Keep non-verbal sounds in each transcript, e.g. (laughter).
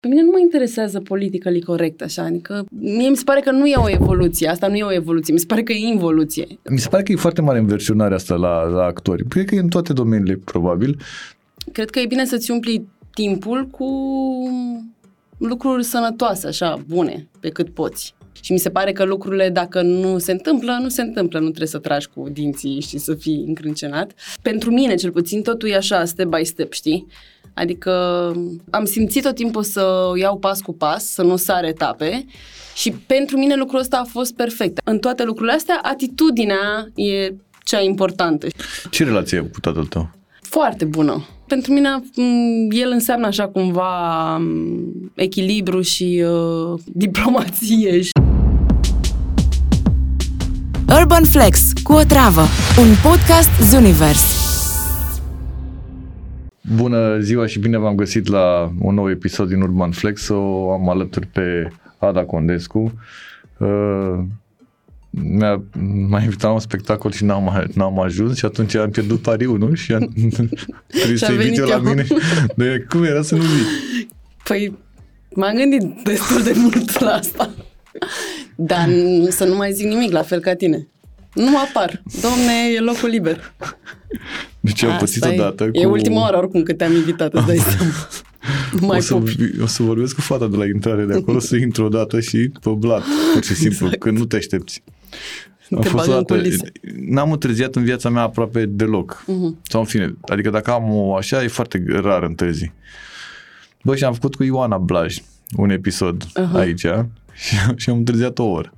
Pe mine nu mă interesează politica corect, așa, adică mie mi se pare că nu e o evoluție, asta nu e o evoluție, mi se pare că e involuție. Mi se pare că e foarte mare înversionarea asta la, la actori. Cred că e în toate domeniile, probabil. Cred că e bine să-ți umpli timpul cu lucruri sănătoase, așa, bune, pe cât poți. Și mi se pare că lucrurile, dacă nu se întâmplă, nu se întâmplă, nu trebuie să tragi cu dinții și să fii încrâncenat. Pentru mine, cel puțin, totul e așa, step by step, știi? Adică am simțit tot timpul să iau pas cu pas, să nu sar etape și pentru mine lucrul ăsta a fost perfect. În toate lucrurile astea, atitudinea e cea importantă. Ce relație ai cu tatăl tău? Foarte bună. Pentru mine el înseamnă așa cumva echilibru și uh, (laughs) diplomație. Urban Flex cu o travă, un podcast Zunivers. Bună ziua și bine v-am găsit la un nou episod din Urban Flex. O am alături pe Ada Condescu. Uh, mi-a, m-a invitat la un spectacol și n-am, n-am ajuns și atunci am pierdut pariul, nu? Și am (laughs) trebuie să invit eu la mine. De, cum era să nu vii? Păi m-am gândit destul de mult la asta. Dar să nu mai zic nimic, la fel ca tine. Nu apar. Domne, e locul liber. Deci am pățit odată e, cu... E ultima oară oricum cât te-am invitat, îți dai seama. (laughs) Mai o, să, o să vorbesc cu fata de la intrare de acolo să intru odată și pe blat, pur și simplu, exact. când nu te aștepți. Am fost o dată, n-am întârziat în viața mea aproape deloc. Uh-huh. Sau în fine, adică dacă am o așa, e foarte rar întârzi. Bă, și am făcut cu Ioana Blaj un episod uh-huh. aici (laughs) și, și am întârziat o oră.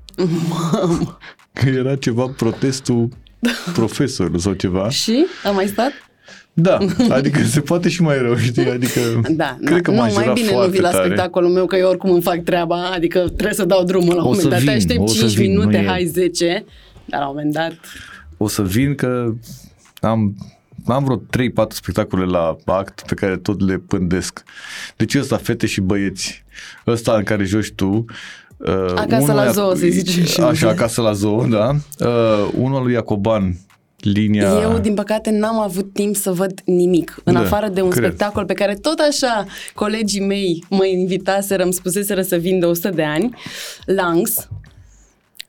Mamă. Că era ceva protestul profesorul sau ceva. Și? A mai stat? Da, adică se poate și mai rău, știi? Adică da, cred da. că nu, mai bine nu vii la tare. spectacolul meu, că eu oricum îmi fac treaba, adică trebuie să dau drumul la un moment dat. Te aștept 5 vin, minute, hai 10, dar la un moment dat... O să vin că am am vreo 3-4 spectacole la act pe care tot le pândesc. Deci ăsta, fete și băieți, ăsta în care joci tu, Uh, acasă la zoo, să zice și Așa, acasă la zoo, da. Uh, unul lui Iacoban, linia... Eu, din păcate, n-am avut timp să văd nimic, în da, afară de un cred. spectacol pe care tot așa colegii mei mă invitaseră, îmi spuseseră să vin de 100 de ani, Langs.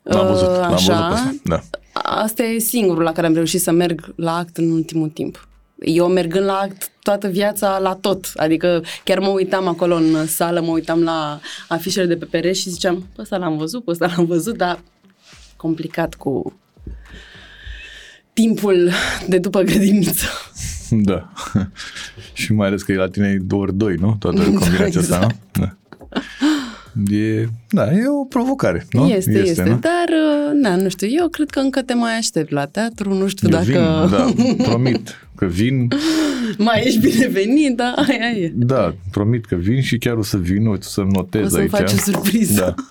L-am văzut, uh, așa. l-am văzut asta, da. Asta e singurul la care am reușit să merg la act în ultimul timp eu mergând la act toată viața la tot, adică chiar mă uitam acolo în sală, mă uitam la afișele de pe pereți și ziceam, pe ăsta l-am văzut, pe ăsta l-am văzut, dar complicat cu timpul de după grădiniță. (laughs) Da. (laughs) și mai ales că e la tine doar doi, nu? Toată (laughs) da, combinația exact. asta, nu? Da. E, da, e o provocare, nu? Este, este, este nu? dar, da, nu știu, eu cred că încă te mai aștept la teatru, nu știu eu dacă... Vin, da, promit că vin. (laughs) mai ești binevenit, da, aia e. Da, promit că vin și chiar o să vin, o să notez o să aici. faci o surpriză. Da.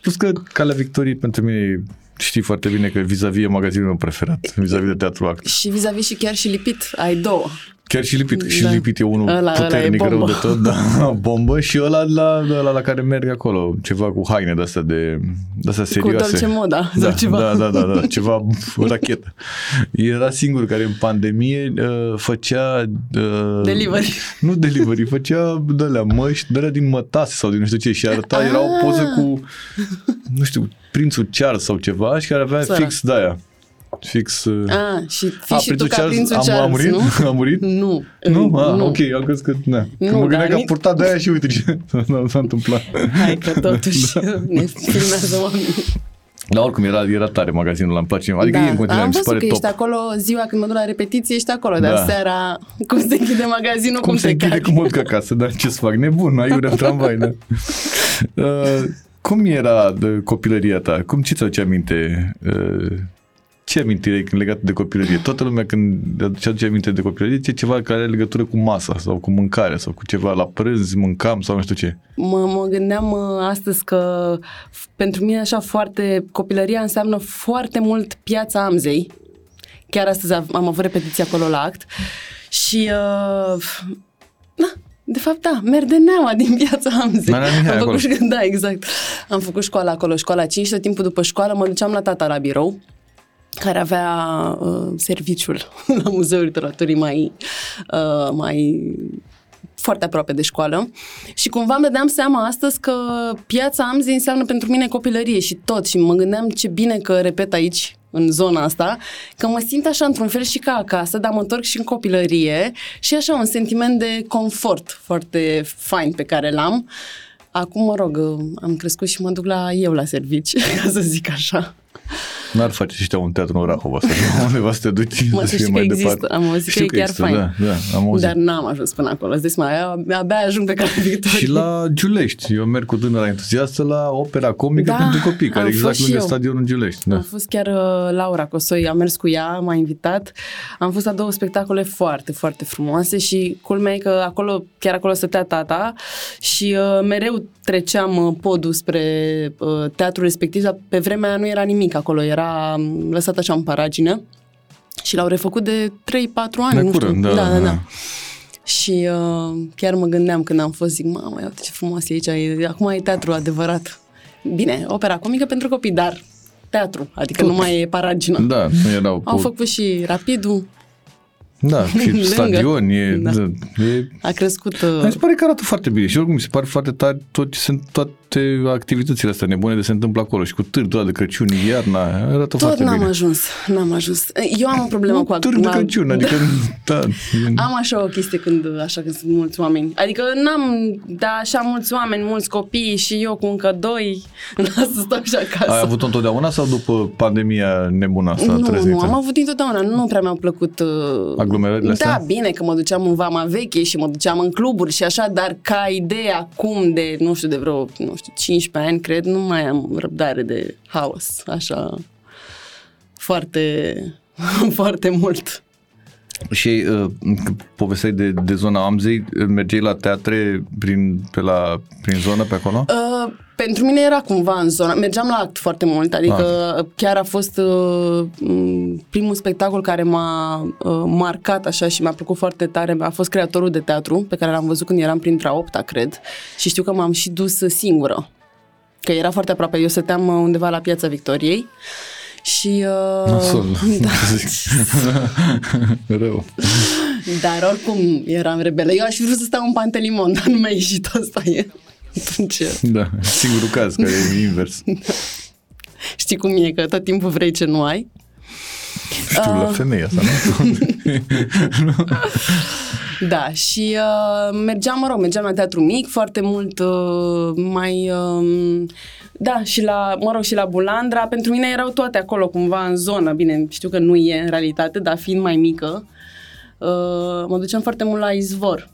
Plus că Calea Victoriei pentru mine știi foarte bine că vis-a-vis e magazinul meu preferat, vis-a-vis de Teatru Act. Și vis-a-vis și chiar și lipit, ai două. Chiar și lipit. Da. Și lipit e unul ăla, puternic ăla rău de tot, da, (laughs) (laughs) bombă. Și ăla la, la, la care merg acolo, ceva cu haine de astea, de, de astea serioase. Cu Dolce Moda da, sau ceva. Da, da, da, da, (laughs) ceva rachetă. Era singur care în pandemie uh, făcea... Uh, delivery. Nu delivery, făcea de alea măști, de alea din mătase sau din nu știu ce și arăta, ah. era o poză cu, nu știu, prințul Charles sau ceva și care avea Săra. fix de aia fix... Uh... Ah, și fii a, și tu ca Charles, prințul am, Charles, a murit? nu? A murit? Nu. Nu? Ah, nu. ok, am crezut că... Na. Nu, mă gândeam că a purtat de aia și uite ce (laughs) s-a întâmplat. Hai că totuși (laughs) da. ne filmează oamenii. Dar oricum era, era tare magazinul ăla, îmi place. Adică da, e în continuare, am mi se pare că top. ești acolo ziua când mă duc la repetiție, ești acolo, dar da. seara cum se închide magazinul, cum, cum se închide, cum mă duc acasă, dar ce să fac? Nebun, aiurea în tramvai, da. (laughs) Uh, cum era de copilăria ta? Cum ce ți-aduce aminte? Uh, ce amintire ai legat de copilărie? Toată lumea când aduce aduce aminte de copilărie e ceva care are legătură cu masa sau cu mâncarea sau cu ceva la prânz, mâncam sau nu știu ce. Mă, mă gândeam astăzi că pentru mine așa foarte, copilăria înseamnă foarte mult piața Amzei. Chiar astăzi am avut repetiție acolo la act și uh, na, de fapt, da, Merdeneaua din viața Amzei. Am făcut, și, (laughs) da, exact. Am făcut școala acolo, școala 5 și tot timpul după școală mă duceam la tata la birou care avea uh, serviciul (laughs) la Muzeul Literaturii mai, uh, mai foarte aproape de școală și cumva îmi dădeam seama astăzi că piața Amzei înseamnă pentru mine copilărie și tot și mă gândeam ce bine că repet aici în zona asta, că mă simt așa într-un fel și ca acasă, dar mă întorc și în copilărie și așa un sentiment de confort foarte fain pe care l-am. Acum, mă rog, am crescut și mă duc la eu la servici, (laughs) ca să zic așa. N-ar face și un teatru în Rahova să undeva să te duci Mă, (laughs) să să fie știi mai că există, departe. am auzit că Știu e chiar există, fain. Da, da, am auzit. Dar n-am ajuns până acolo, îți dai seama, abia ajung pe care victorie. Și la Giulești. Eu merg cu tânăra entuziastă la opera comică Da, pentru copii, care am e exact fost și lângă eu. stadionul Giulești. Da. Da. A fost chiar uh, Laura Cosoi, am mers cu ea, m-a invitat. Am fost la două spectacole foarte, foarte frumoase și culmea e că acolo, chiar acolo stătea tata și uh, mereu treceam uh, podul spre uh, teatrul respectiv, dar pe vremea aia nu era nimic acolo, era um, lăsat așa în paragină și l-au refăcut de 3-4 ani, De nu curând, știu. da, da, da, da. da. Și uh, chiar mă gândeam când am fost, zic, mamă, uite ce frumos e aici, e, acum e teatru adevărat. Bine, opera comică pentru copii, dar teatru, adică nu mai e paragină. Da, nu erau Au cu... făcut și Rapidul, Da, și (laughs) lângă. stadion, e, Da. da. e a crescut... Uh, Mi se pare că arată foarte bine și oricum mi se pare foarte tare tot ce sunt toate activitățile astea nebune de se întâmplă acolo și cu târgul ăla de Crăciun, iarna, arată tot foarte n-am bine. ajuns, n-am ajuns. Eu am o problemă Un cu... târg de cu- Crăciun, (laughs) adică, da, e- Am așa o chestie când, așa când sunt mulți oameni. Adică n-am, da, așa mulți oameni, mulți copii și eu cu încă doi, (laughs) n-am să stau și acasă. ai avut întotdeauna sau după pandemia nebună asta nu, trezită? nu, am avut întotdeauna, nu prea mi-au plăcut... Uh, Aglomerările Da, astea? bine că mă duceam în Vama Veche și mă duceam în cluburi și așa, dar ca idee acum de, nu știu, de vreo, nu știu, 15 ani, cred, nu mai am răbdare de haos, așa, foarte, (laughs) foarte mult. Și uh, că povesteai de, de zona Amzei, mergeai la teatre prin, pe la, prin zonă pe acolo? Uh, pentru mine era cumva în zona, mergeam la act foarte mult, adică Ah. chiar a fost uh, m, primul spectacol care m-a uh, marcat așa și mi-a plăcut foarte tare, a fost creatorul de teatru, pe care l-am văzut când eram printre a opta, cred, și știu că m-am și dus singură, că era foarte aproape, eu stăteam uh, undeva la Piața Victoriei și... Uh, Nasol, (laughs) da, să (laughs) zic. Rău. dar oricum eram rebelă. Eu aș fi vrut să stau în Pantelimon, dar nu mi-a ieșit asta e. Atunci, Da, singurul caz care e invers. (laughs) știi cum e, că tot timpul vrei ce nu ai. Știu, la femeie asta, (laughs) nu? Da, și uh, mergeam, mă rog, mergeam la teatru mic foarte mult, uh, mai... Uh, da, și la, mă rog, și la Bulandra. Pentru mine erau toate acolo, cumva, în zonă. Bine, știu că nu e în realitate, dar fiind mai mică, uh, mă duceam foarte mult la Izvor.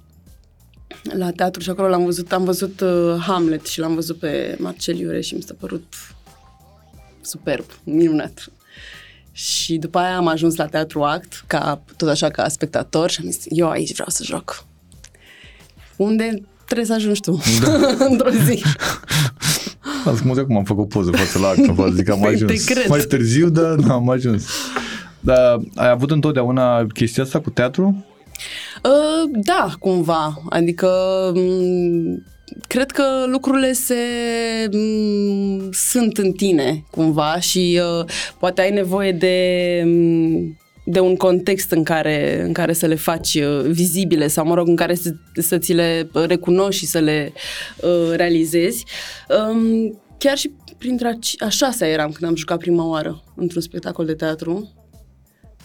La teatru și acolo l-am văzut, am văzut uh, Hamlet și l-am văzut pe Marcel Iure și mi s-a părut superb, minunat. Și după aia am ajuns la Teatru Act, ca, tot așa ca spectator și am zis, eu aici vreau să joc. Unde trebuie să ajungi tu da. (laughs) într-o zi. Azi mă acum am făcut o poză față la actă, față, zic am Păi, te ajuns. cred. Mai târziu, dar nu am ajuns. Dar ai avut întotdeauna chestia asta cu teatru? Uh, da, cumva. Adică m- cred că lucrurile se m- sunt în tine cumva și uh, poate ai nevoie de m- de un context în care, în care să le faci uh, vizibile sau, mă rog, în care să, să ți le recunoști și să le uh, realizezi. Um, chiar și printre a, ci- a șasea eram când am jucat prima oară într-un spectacol de teatru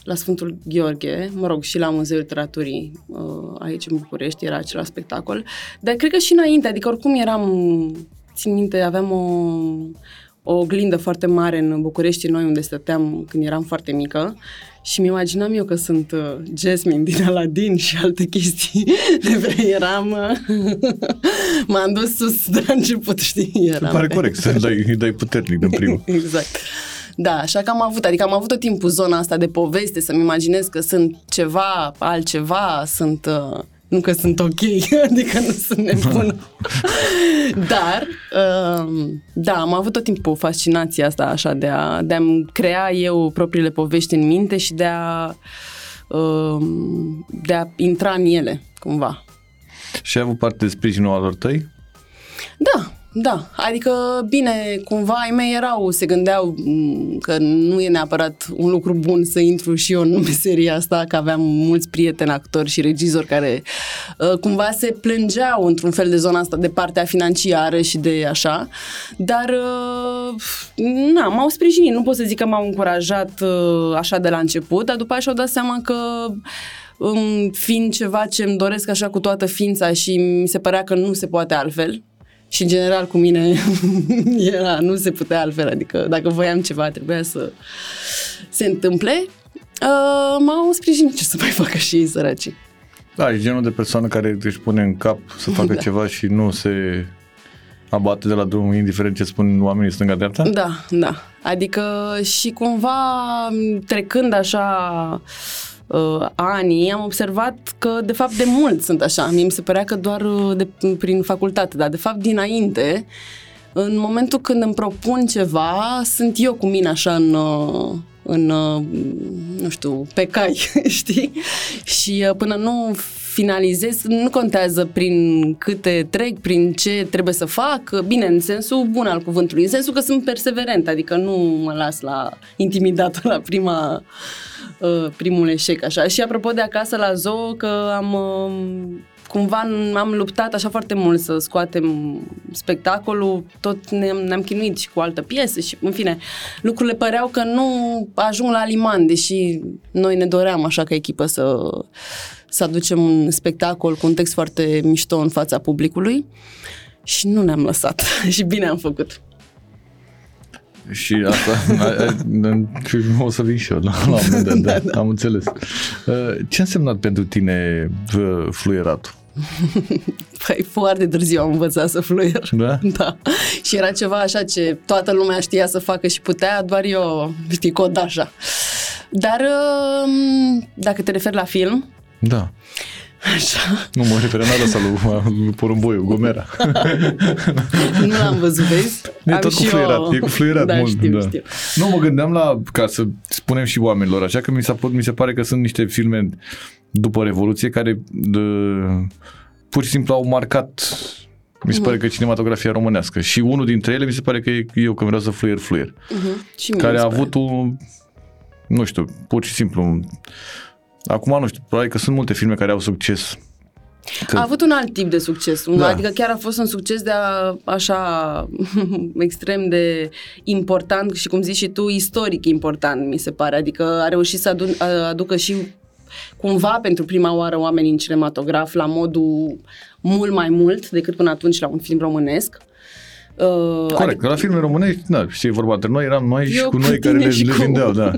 la Sfântul Gheorghe, mă rog, și la Muzeul Literaturii uh, aici în București era acela spectacol, dar cred că și înainte, adică oricum eram, țin minte, aveam o, o oglindă foarte mare în București, noi unde stăteam când eram foarte mică și mi imaginam eu că sunt uh, Jasmine din Aladdin și alte chestii (laughs) de vreme eram, uh, (laughs) m-am dus sus de la început, știi? Eram Îmi pare pe- corect să dai, îi dai puternic din primul. (laughs) Exact. Da, așa că am avut, adică am avut tot timpul zona asta de poveste, să-mi imaginez că sunt ceva, altceva, sunt, uh, nu că sunt ok, (laughs) adică nu sunt nebună. (laughs) Dar, uh, da, am avut tot timpul fascinația asta așa de a, de a crea eu propriile povești în minte și de a, uh, de a intra în ele, cumva. Și ai avut parte de sprijinul alor tăi? Da, da, adică bine, cumva ai mei erau, se gândeau m, că nu e neapărat un lucru bun să intru și eu în meseria asta, că aveam mulți prieteni actori și regizori care uh, cumva se plângeau într-un fel de zona asta de partea financiară și de așa, dar uh, na, m-au sprijinit, nu pot să zic că m-au încurajat uh, așa de la început, dar după aceea și-au dat seama că um, fiind ceva ce îmi doresc așa cu toată ființa și mi se părea că nu se poate altfel, și în general cu mine (laughs) era, nu se putea altfel, adică dacă voiam ceva trebuia să se întâmple. Uh, m-au sprijinit ce să mai facă și ei săracii. Da, e genul de persoană care își pune în cap să facă (laughs) Da. ceva și nu se abate de la drum, indiferent ce spun oamenii stânga-dreapta? Da, da. Adică și cumva trecând așa uh, anii, am observat că de fapt de mult sunt așa. Mie mi se părea că doar uh, de, prin facultate, dar de fapt dinainte, în momentul când îmi propun ceva, sunt eu cu mine așa în, uh, în uh, nu știu, pe cai, (laughs) știi? Și uh, până nu finalizez, nu contează prin câte trec, prin ce trebuie să fac, bine, în sensul bun al cuvântului, în sensul că sunt perseverent, adică nu mă las la intimidat la prima uh, primul eșec, așa. Și apropo de acasă la zoo, că am uh, cumva am luptat așa foarte mult să scoatem spectacolul, tot ne-am, ne-am chinuit și cu altă piesă și, în fine, lucrurile păreau că nu ajung la liman, deși noi ne doream așa ca echipă să, să aducem un spectacol cu un text foarte mișto în fața publicului și nu ne-am lăsat (laughs) și bine am făcut. Și asta, (laughs) a, a, și o să vin și eu la, la un moment dat, da, (laughs) am înțeles. Uh, Ce a însemnat pentru tine uh, fluieratul? Păi foarte târziu am învățat să fluier. Da? Da. Și era ceva așa ce toată lumea știa să facă și putea, doar eu, știi, cod așa. Dar um, dacă te referi la film, Da. așa, Nu mă referam la asta lui, lui Porumboiu, Gomera. nu l-am văzut, vezi? E Am tot cu și fluierat, eu- e cu fluierat da, mult. Știu, da. știu. Nu, mă gândeam la, ca să spunem și oamenilor, așa că mi, s-a, părut- mi se pare că sunt niște filme după Revoluție care de, pur și simplu au marcat mi se pare că cinematografia românească și unul dintre ele mi se pare că e eu când vreau să fluier, fluier. Uh-huh. Și mie care mi a se pare. avut un, nu știu, pur și simplu, acum nu știu, probabil că sunt multe filme care au succes. Că, A avut un alt tip de succes, un, Da. adică chiar a fost un succes de a, așa (laughs) extrem de important și cum zici și tu, istoric important, mi se pare. Adică a reușit să adu- a- aducă și cumva pentru prima oară oamenii în cinematograf la modul mult mai mult decât până atunci la un film românesc. Uh, Corect, că la filme românești, da, știi, e vorba între noi, eram noi și Eu cu cu noi care tine le, și le cu- vindeau, da.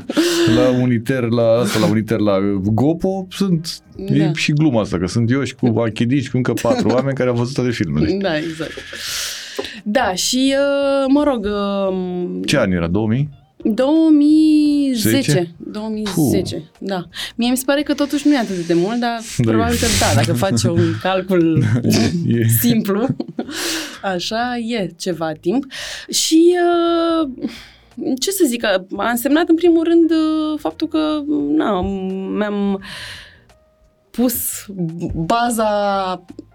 La Uniter, la asta, la Uniter, la Gopo, sunt, da. e Da. și gluma asta, că sunt eu și cu Achidici, cu încă patru (laughs) oameni care au văzut toate filmele. Da, exact. Da, și uh, mă rog, uh, Ce an era? 2000? 2010. Zece? 2010, da. Mie mi se pare că totuși nu e atât de mult, dar Da, probabil e- că da, dacă faci un (laughs) calcul E, e. simplu, așa e ceva timp. Și uh, ce să zic, a însemnat în primul rând uh, faptul că na, mi-am pus baza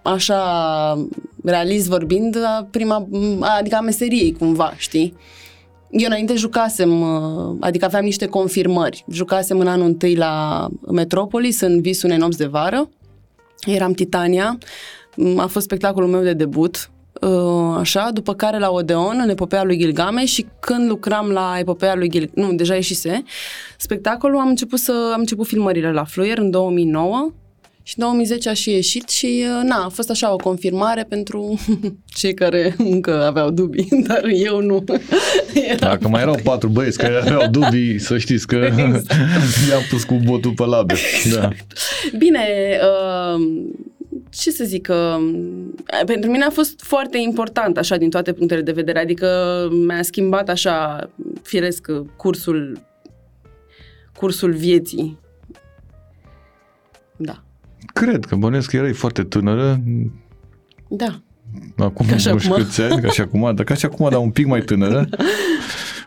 așa realist vorbind a prima, adică a meseriei cumva, știi? Eu înainte jucasem, uh, adică aveam niște confirmări. Jucasem în anul întâi la Metropolis, în Visul unei nopți de vară. Eram Titania. Mm, A fost spectacolul meu de debut. uh, Așa, după care la Odeon, în epopeea lui Gilgamesh și când lucram la epopeea lui Gilgamesh, nu, deja ieșise, spectacolul am început să am început filmările la Fluier în 2009 și în 2010 a și ieșit și, uh, na, a fost așa o confirmare pentru (laughs) cei care încă aveau dubii, (laughs) dar eu nu. Era (laughs) Dacă mai erau patru băieți care aveau dubii, să știți că Exact. i-am pus cu botul pe labe. Da. Bine, uh, ce să zic, uh, pentru mine a fost foarte important, așa, din toate punctele de vedere, adică mi-a schimbat, așa, firesc, cursul, cursul vieții. Da. Cred că bănesc că erai foarte tânără, Da. acum Ca și nu știu acum. câți ani, ca și acum, dar ca și acum, dar un pic mai tânără,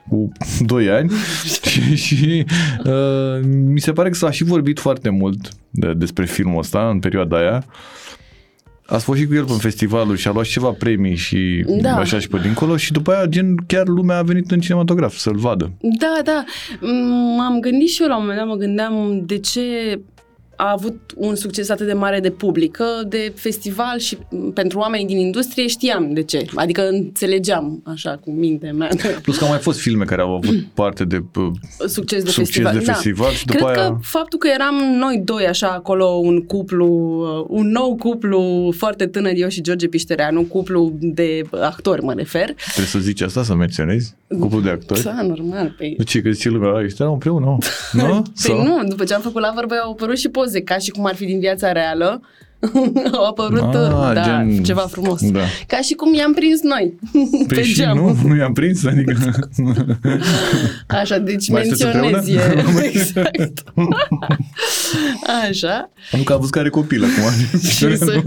cu 2 ani (laughs) și, și uh, mi se pare că s-a și vorbit foarte mult de, despre filmul ăsta în perioada aia. Ați fost și cu el pe festivalul și a luat și ceva premii și Da. așa și pe dincolo și după aia gen chiar lumea a venit în cinematograf să-l vadă. Da, da. Mm, M-am gândit și eu la un moment dat, mă gândeam de ce a avut un succes atât de mare de public, că de festival și m, pentru oamenii din industrie știam de ce. Adică înțelegeam așa cu mintea mea (laughs) Plus că au mai fost filme care au avut parte de uh, succes de Succes festival. de da. festival și după Cred aia- că faptul că eram noi doi așa acolo, un cuplu, uh, un nou cuplu foarte tânăr, eu și George Piștereanu, cuplu de actori mă refer. trebuie să zici asta, să menționezi cuplul de actori. Da, normal. Pe... De ce? Că zice lumea, "Ai, ăștia erau împreună, nu? (laughs) Nu? Păi nu, după ce am făcut Loverboy au apărut și poze, ca și cum ar fi din viața reală. (laughs) au apărut, Ah, da, gen- ceva frumos. da. Ca și cum i-am prins noi Păi (laughs) pe și geam. nu, nu i-am prins, adică... (laughs) Așa, deci Mai sunteți menționez împreună? e, exact. Așa. nu că a văzut că are copil acum. Și să-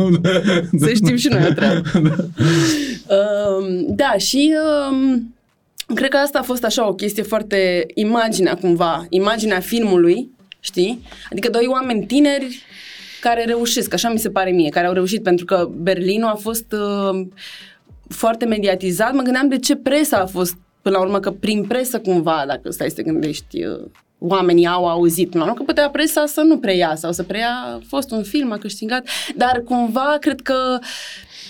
Să știm și noi o treabă. Um, da, și um, cred că asta a fost așa o chestie foarte imaginea cumva, imaginea filmului, știi? Adică doi oameni tineri care reușesc, așa mi se pare mie, care au reușit, pentru că Berlinul a fost uh, foarte mediatizat. Mă gândeam de ce presa a fost, până la urmă, că prin presă cumva, dacă stai să te gândești, uh, oamenii au auzit. Până la urmă, că putea presa să nu preia sau să preia, a fost un film, a câștigat, dar cumva cred că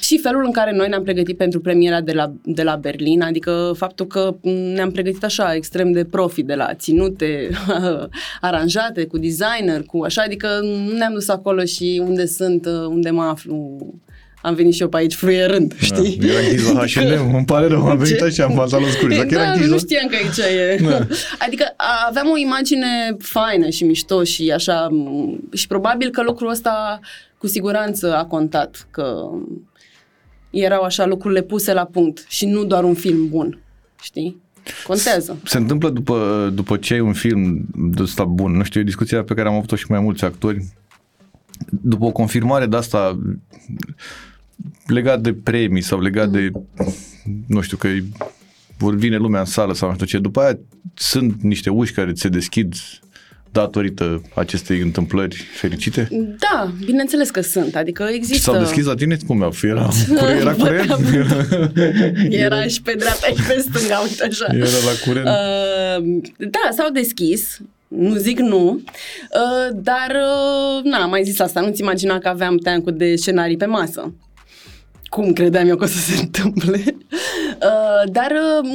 și felul în care noi ne-am pregătit pentru premiera de la, de la Berlin, adică faptul că ne-am pregătit așa extrem de profi de la ținute (laughs) aranjate, cu designer, cu așa, adică nu ne-am dus acolo și unde sunt, uh, unde mă aflu, am venit și eu pe aici fluierând, știi? Da, era închis la (laughs) H&M, îmi pare rău, am venit Ce? așa (laughs) în pantaloni scuri, dar chiar era da, închis nu la... știam că aici e. Da. Adică a- aveam o imagine faină și mișto și așa m, și probabil că lucrul ăsta cu siguranță a contat, că erau așa lucrurile puse la punct și nu doar un film bun, știi? Contează. Se întâmplă după, după ce ai un film de ăsta bun, nu știu, e discuția pe care am avut-o și cu mai mulți actori, după o confirmare de asta legat de premii sau legat de, nu știu, că vor vine lumea în sală sau nu știu ce, după aia sunt niște uși care ți se deschid datorită acestei întâmplări fericite? Da, bineînțeles că sunt, adică Și există... s-au deschis la tine? Cum era? Era, (laughs) cure- era curent? (laughs) Era și pe dreapta și pe stânga, uite așa. Era la curent? Uh, da, s-au deschis, nu zic nu, uh, dar uh, n-am mai zis asta, nu-ți imagina că aveam teancul de scenarii pe masă. Cum credeam eu că o să se întâmple. Uh, dar uh,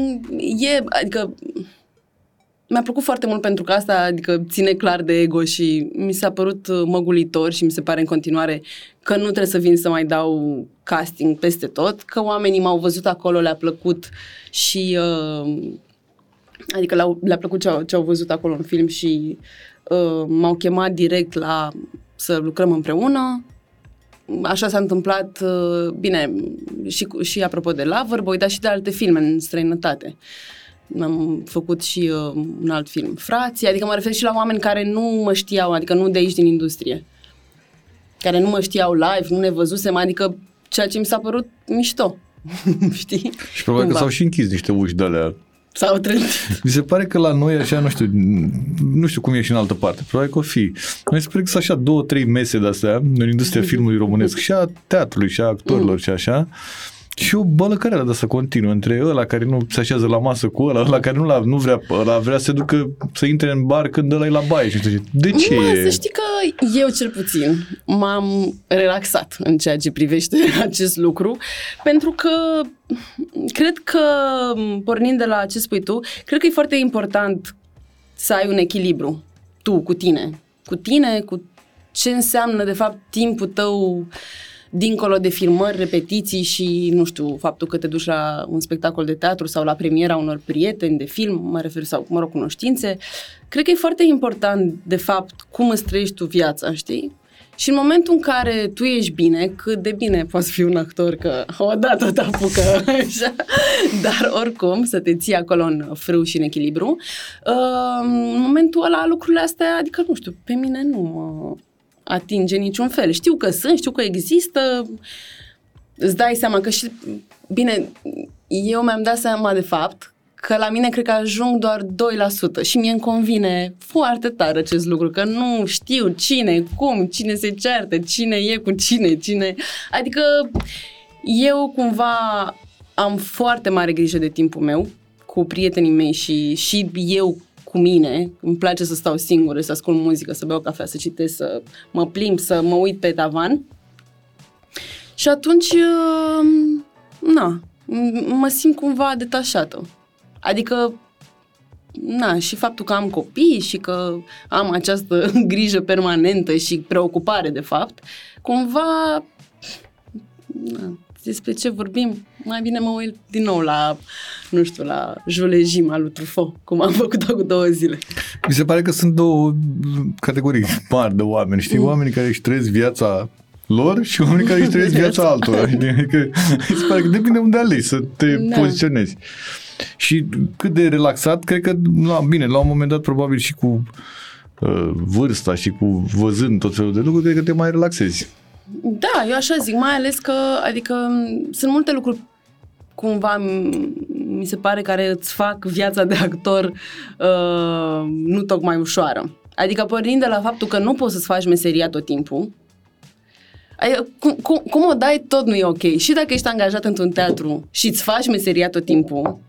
e, adică mi-a plăcut foarte mult pentru că asta adică ține clar de ego și mi s-a părut uh, măgulitor și mi se pare în continuare că nu trebuie să vin să mai dau casting peste tot, că oamenii m-au văzut acolo, le-a plăcut și uh, adică le-au, le-a plăcut ce au, ce au văzut acolo în film și uh, m-au chemat direct la să lucrăm împreună. Așa s-a întâmplat, uh, bine, și, cu- și apropo de Loverboy, dar și de alte filme în străinătate. Am făcut și uh, un alt film, Frații, adică mă refer și la oameni care nu mă știau, adică nu de aici din industrie. Care nu mă știau live, nu ne văzusem, adică ceea ce mi s-a părut mișto. (laughs) Știi? Și probabil că Cumva. s-au și închis niște uși de alea. S-au trezit. Mi se pare că la noi așa, nu știu, nu știu cum e și în altă parte. Probabil că o fi. Noi se pare că sunt așa două, trei mese de-astea în industria (laughs) filmului românesc și a teatrului și a actorilor și așa. Și o bălăcare de să continuă între ăla care nu se așează la masă cu ăla, ăla care nu, la, nu vrea, ăla vrea să se ducă să intre în bar când ăla e la baie și nu știu ce. De ce? Mă, să știi că eu cel puțin m-am relaxat în ceea ce privește (laughs) acest lucru, pentru că cred că, pornind de la ce spui tu, cred că e foarte important să ai un echilibru, tu, cu tine. Cu tine, cu ce înseamnă, de fapt, timpul tău dincolo de filmări, repetiții și, nu știu, faptul că te duci la un spectacol de teatru sau la premiera unor prieteni de film, mă refer, sau, mă rog, cunoștințe, cred că e foarte important, de fapt, cum îți trăiești tu viața, știi? Și în momentul în care tu ești bine, cât de bine poți fi un actor, că (laughs) odată te apucă (laughs) așa, dar oricum să te ții acolo în frâu și în echilibru, uh, în momentul ăla lucrurile astea, adică nu știu, pe mine nu mă atinge niciun fel. Știu că sunt, știu că există, îți dai seama că și, bine, eu mi-am dat seama de fapt că la mine cred că ajung doar 2% și mie îmi convine foarte tare acest lucru, că nu știu cine, cum, cine se ceartă, cine e cu cine, cine... Adică eu cumva am foarte mare grijă de timpul meu cu prietenii mei și, și eu cu mine. Îmi place să stau singură, să ascult muzică, să beau cafea, să citesc, să mă plimb, să mă uit pe tavan. Și atunci, uh, na, mă simt cumva detașată. Adică, na, și faptul că am copii și că am această (laughs) grijă permanentă și preocupare, de fapt, cumva, na, despre ce vorbim, mai bine mă uit din nou la, nu știu, la Julejim al lui Truffaut, cum am făcut-o cu două zile. Mi se pare că sunt două categorii mari de oameni, știi? Mm. Oamenii care își trăiesc viața lor și oamenii care își trăiesc (laughs) viața altora. Adică, mi se pare că depinde unde alegi să te da. poziționezi. Și cât de relaxat, cred că, la, bine, la un moment dat, probabil și cu uh, vârsta și cu văzând tot felul de lucruri, cred că te mai relaxezi. Da, eu așa zic, mai ales că, adică, sunt multe lucruri cumva mi se pare care îți fac viața de actor uh, nu tocmai ușoară. Adică pornind de la faptul că nu poți să-ți faci meseria tot timpul, Adică, cum, cum, cum o dai, tot nu e ok. Și dacă ești angajat într-un teatru și îți faci meseria tot timpul,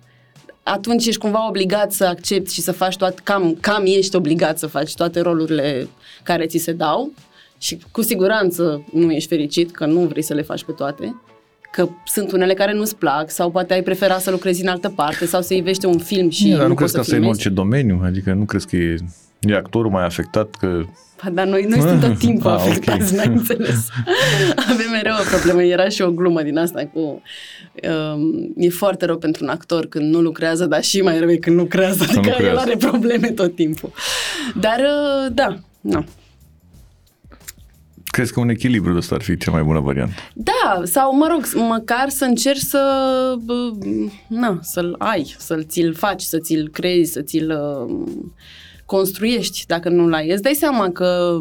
atunci ești cumva obligat să accepti și să faci toate, cam, cam ești obligat să faci toate rolurile care ți se dau și cu siguranță nu ești fericit că nu vrei să le faci pe toate că sunt unele care nu-ți plac sau poate ai prefera să lucrezi în altă parte sau să ivește un film și nu, nu, nu crezi că asta e în orice domeniu, adică nu crezi că e, e actorul mai afectat că Ba, dar noi, noi suntem tot (laughs) timpul ah, afectați, okay. n-ai înțeles. (laughs) Avem mereu o problemă. Era și o glumă din asta cu... Um, e foarte rău pentru un actor când nu lucrează, dar și mai rău e când lucrează. Adică lucrează. el are probleme tot timpul. Dar, uh, da, nu. Crezi că un echilibru de ăsta ar fi cea mai bună variantă? Da, sau mă rog, măcar să încerci să, na, să-l ai, să-l ți-l faci, să ți-l crezi, să ți-l uh, construiești dacă nu-l ai. Îți dai seama că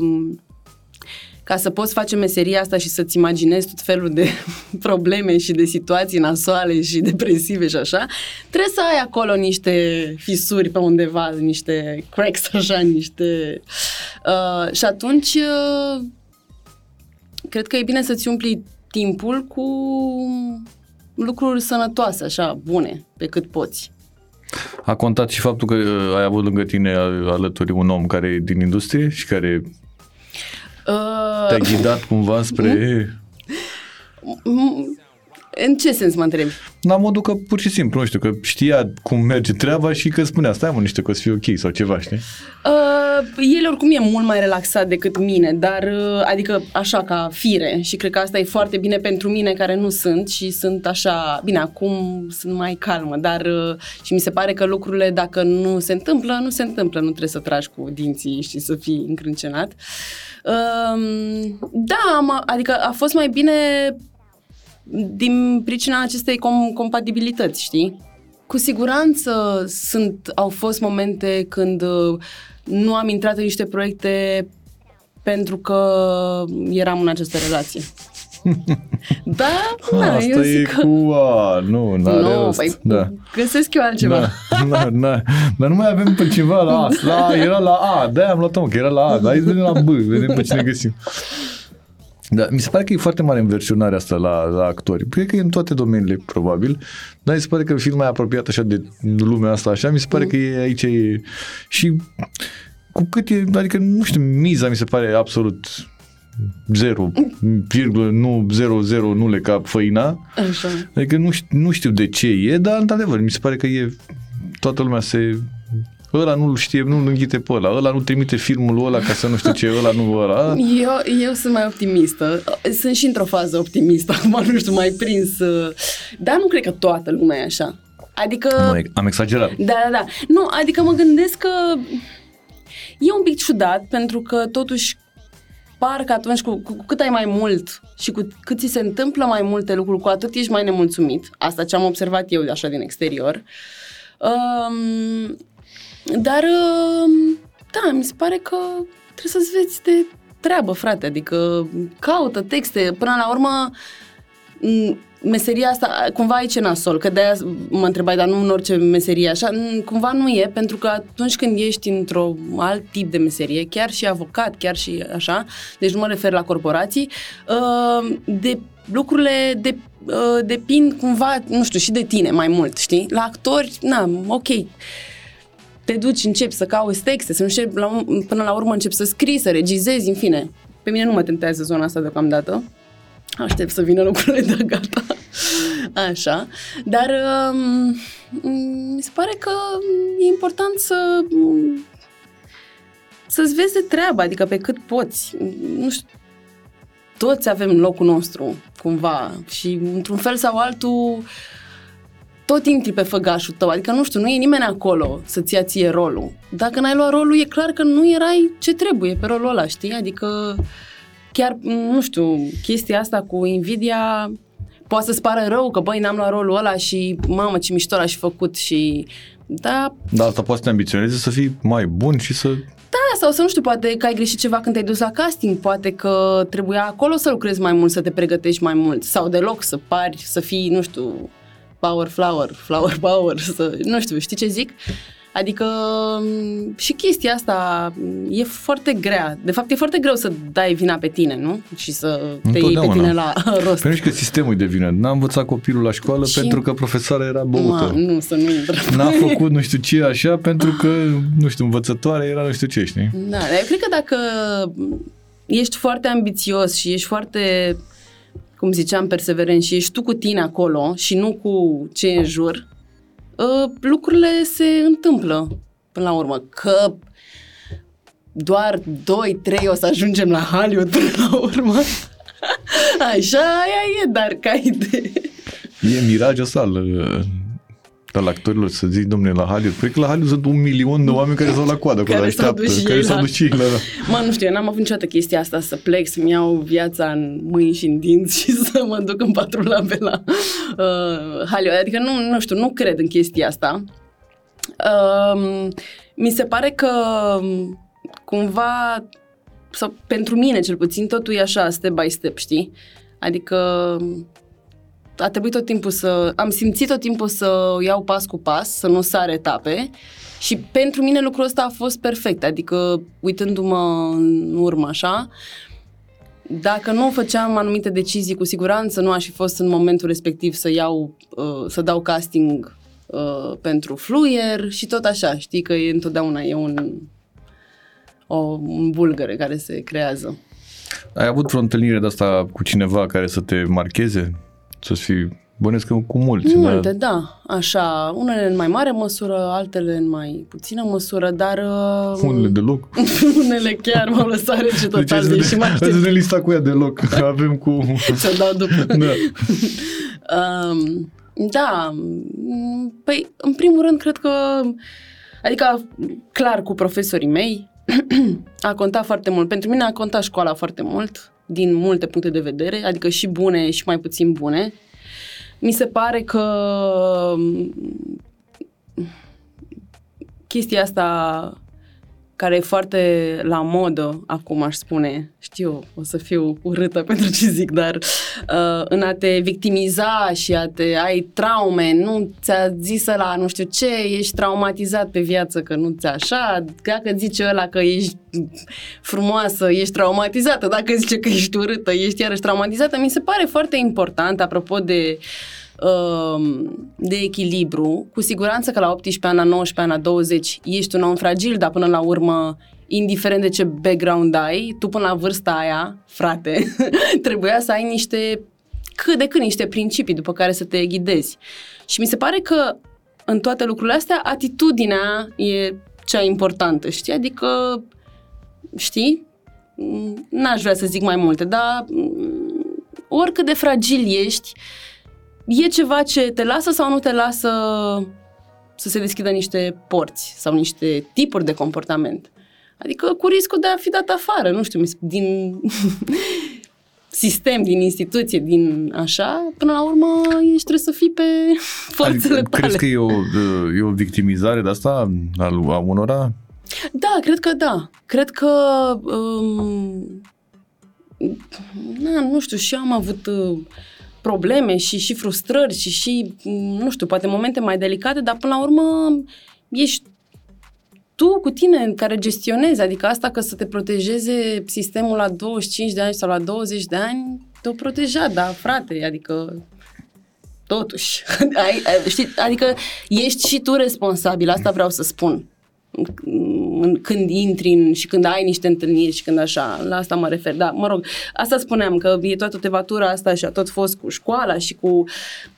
ca să poți face meseria asta și să-ți imaginezi tot felul de (laughs) probleme și de situații nasoale și depresive și așa, trebuie să ai acolo niște fisuri pe undeva, niște cracks (laughs) așa, niște... Uh, și atunci uh, cred că e bine să-ți umpli timpul cu lucruri sănătoase, așa, bune, pe cât poți. A contat și faptul că uh, ai avut lângă tine alături un om care e din industrie și care uh... te-a ghidat cumva spre... În ce sens mă întrebi? La modul că pur și simplu, nu știu, că știa cum merge treaba și că spunea, stai mă niște că o să fie ok sau ceva, știi? Uh, el oricum e mult mai relaxat decât mine, dar uh, adică așa ca fire și cred că asta e foarte bine pentru mine care nu sunt și sunt așa, bine, acum sunt mai calmă, dar uh, și mi se pare că lucrurile dacă nu se întâmplă, nu se întâmplă, nu trebuie să tragi cu dinții și să fii încrâncenat. Uh, da, am, adică a fost mai bine din pricina acestei com- compatibilități, știi? Cu siguranță sunt, au fost momente când uh, nu am intrat în niște proiecte pentru că eram în această relație. (laughs) da, da, Asta eu zic e că... cu... A, nu, n-are Nu, rost. păi, da. găsesc eu altceva. Da, da, da. Dar nu mai avem pe ceva la A. La, era la A, de-aia am luat-o, că era la A, dar hai să vedem la B, vedem pe cine găsim. Da, mi se pare că e foarte mare înversionarea asta la, la actori. Cred că e în toate domeniile, probabil, dar mi se pare că fiind mai apropiat așa de lumea asta, așa, mi se pare mm. că e aici e... Și cu cât e, adică, nu știu, miza mi se pare absolut zero, virgulă, nu, zero, zero, nu le ca făina. Așa. Adică nu știu, nu știu de ce e, dar într-adevăr, mi se pare că e toată lumea se ăla nu știe, nu înghite pe ăla, ăla nu trimite filmul ăla ca să nu știu ce, ăla nu ăla. Eu, eu sunt mai optimistă. Sunt și într-o fază optimistă, (laughs) acum nu știu, mai prins. Uh, dar nu cred că toată lumea e așa. Adică... Nu, am exagerat. Da, da, da. Nu, adică mă gândesc că e un pic ciudat pentru că totuși parcă atunci cu, cu, cu cât ai mai mult și cu cât ți se întâmplă mai multe lucruri, cu atât ești mai nemulțumit. Asta ce am observat eu așa din exterior. Um, dar, um, da, mi se pare că trebuie să-ți vezi de treabă, frate, adică caută texte. Până la urmă, meseria asta, cumva aici e nasol, că de-aia mă întrebai, dar nu în orice meserie așa, n- cumva nu e, pentru că atunci când ești într-o alt tip de meserie, chiar și avocat, chiar și așa, deci nu mă refer la corporații, uh, de lucrurile de, uh, depind cumva, nu știu, și de tine mai mult, știi? La actori, na, ok, te duci, începi să cauți texte, să începi, la, până la urmă începi să scrii, să regizezi, în fine. Pe mine nu mă tentează zona asta deocamdată. Aștept să vină lucrurile de gata. Așa. Dar um, mi se pare că e important să um, să-ți vezi de treaba, adică pe cât poți. Nu știu, toți avem locul nostru, cumva, și într-un fel sau altul tot intri pe făgașul tău, adică nu știu, nu e nimeni acolo să-ți ia ție rolul. Dacă n-ai luat rolul, e clar că nu erai ce trebuie pe rolul ăla, știi? Adică chiar, nu știu, chestia asta cu Nvidia poate să-ți pară rău că, băi, n-am luat rolul ăla și, mamă, ce mișto l-aș fi făcut și... Da, Dar asta poate să te ambiționeze să fii mai bun și să... da, sau să nu știu, poate că ai greșit ceva când te-ai dus la casting, poate că trebuia acolo să lucrezi mai mult, să te pregătești mai mult, sau deloc să pari, să fii, nu știu, power flower, flower power, să, nu știu, știi ce zic? Adică m, și chestia asta m, e foarte grea. De fapt, e foarte greu să dai vina pe tine, nu? Și să te iei pe Întotdeauna. tine la rost. Pentru că sistemul e de vină. N-a învățat copilul la școală Și- pentru că profesoara era Ma, băută. nu, să nu intră. N-a făcut nu știu ce așa pentru că, nu știu, învățătoarea era nu știu ce, știi? Da, dar eu cred că dacă ești foarte ambițios și ești foarte, cum ziceam, perseverent și ești tu cu tine acolo și nu cu ce e în jur, uh, lucrurile se întâmplă până la urmă. Că doar 2-3 o să ajungem la Hollywood până la urmă. (laughs) Așa aia e, dar ca idee. E mirajul ăsta al, al actorilor să zici, domnule, la Hollywood. Cred că la Hollywood sunt un milion de oameni care stau la coadă acolo, Care s-au așteaptă, dus și care ei s-au la- dus și ei la... Mă, nu știu, eu n-am avut niciodată chestia asta să plec, să-mi iau viața în mâini și în dinți și (laughs) să mă duc în patrula pe la uh, Hollywood. Adică nu, nu știu, nu cred în chestia asta. Uh, mi se pare că um, cumva, sau pentru mine cel puțin, totul e așa, step by step, știi? Adică a trebuit tot timpul să... Am simțit tot timpul să o iau pas cu pas, să nu sar etape și pentru mine lucrul ăsta a fost perfect, adică uitându-mă în urmă așa, dacă nu făceam anumite decizii, cu siguranță nu aș fi fost în momentul respectiv să iau, uh, să dau casting uh, pentru fluier și tot așa, știi că e întotdeauna e un, o, un bulgăre care se creează. Ai avut vreo întâlnire de asta cu cineva care să te marcheze? Să-ți fii... Bănesc că cu mulți, Multe, da? da, așa, unele în mai mare măsură, altele în mai puțină măsură, dar uh, Unele deloc. (laughs) unele chiar m-au lăsat rece Deci total, ați deși vede- mă ați aștept vede lista cu ea deloc. (laughs) Avem cu... să dau după. (laughs) Da. Um, da, m, păi, în primul rând, cred că, adică, clar, cu profesorii mei, (clears throat) a contat foarte mult. Pentru mine a contat școala foarte mult, din multe puncte de vedere, adică și bune și mai puțin bune. Mi se pare că m, chestia asta care e foarte la modă, acum aș spune, știu, o să fiu urâtă (laughs) pentru ce zic, dar uh, în a te victimiza și a te ai traume, nu ți-a zis la nu știu ce, ești traumatizat pe viață că nu ți așa, dacă zice ăla că ești frumoasă, ești traumatizată, dacă zice că ești urâtă, ești iarăși traumatizată, mi se pare foarte important, apropo de um, de echilibru, cu siguranță că la 18 ani, la 19 ani, la 20 ești un om fragil, dar până la urmă, indiferent de ce background ai, tu până la vârsta aia, frate, (laughs) trebuia să ai niște, cât de cât niște principii după care să te ghidezi. Și mi se pare că în toate lucrurile astea, atitudinea e cea importantă, știi? Adică, știi? Mm, N-aș vrea să zic mai multe, dar mm, oricât de fragil ești, e ceva ce te lasă sau nu te lasă să se deschidă niște porți sau niște tipuri de comportament. Adică cu riscul de a fi dat afară, nu știu, mi se- din (laughs) sistem, din instituție, din așa, până la urmă ești trebuie să fii pe (laughs) forțele Adică, tale. crezi că e o, e o victimizare de asta al- a unora? Da, cred că da. Cred că... Um, na, nu știu, și eu am avut uh, probleme și, și frustrări și și, m, nu știu, poate momente mai delicate, dar până la urmă ești tu cu tine care gestionezi, adică asta că să te protejeze sistemul la 25 de ani sau la 20 de ani, te-o proteja, da, frate, adică totuși, ai, ai, știi, adică ești și tu responsabil, asta vreau să spun. În- Când intri în, și când ai niște întâlniri și când așa, la asta mă refer. Da, mă rog, asta spuneam, că e toată tevatura asta și a tot fost cu școala și cu...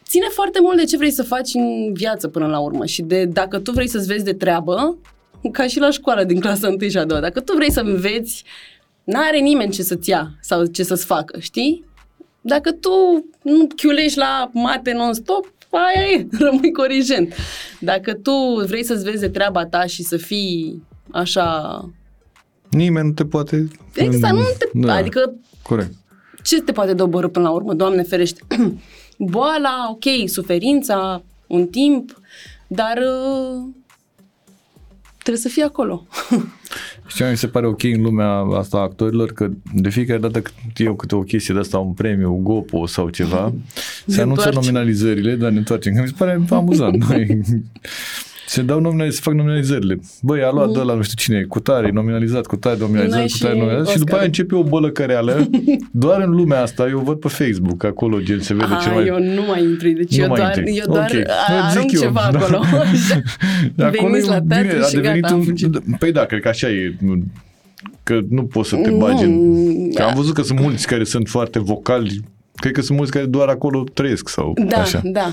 Ține foarte mult de ce vrei să faci în viață până la urmă și de dacă tu vrei să-ți vezi de treabă, ca și la școală din clasa 1 și a doua, dacă tu vrei să înveți, n-are nimeni ce să-ți ia sau ce să-ți facă, știi? Dacă tu nu chiulești la mate non-stop, aia e, (laughs) rămâi corigent. Dacă tu vrei să-ți vezi de treaba ta și să fii așa... Nimeni nu te poate... Exact, nu te... Da, Adică Corect. ce te poate doborâ până la urmă, Doamne ferește? (clears throat) Boala, ok, suferința, un timp, dar uh, trebuie să fii acolo. (laughs) Și mi se pare ok în lumea asta a actorilor că de fiecare dată când eu câte o chestie de asta, un premiu, Gopo sau ceva, se anunță întoarcem. nominalizările, dar ne întoarcem. Că mi se pare amuzant. (laughs) (laughs) Noi, se dau nominalizări, se fac nominalizările. Băi, a luat de la nu știu cine, cu tare, e nominalizat, cu tare nominalizat, Noi cu tare și nominalizat și după Oscar. aia începe o bălăcăreală. (laughs) Doar în lumea asta, eu văd pe Facebook, acolo gen se vede Ah, cel mai... eu nu mai intru, deci Nu eu mai doar, intri. eu doar Ok. okay. Zic arunc eu, ceva da. acolo. (laughs) (laughs) Acolo Veniți e- la teatru bine, a și devenit gata, am un... fugit. Păi da, cred că așa e. nu- Că nu poți să te Nu, bagi în... Că da. am văzut că sunt mulți care sunt foarte vocali. Cred că sunt mulți care doar acolo trăiesc sau Da, așa. da.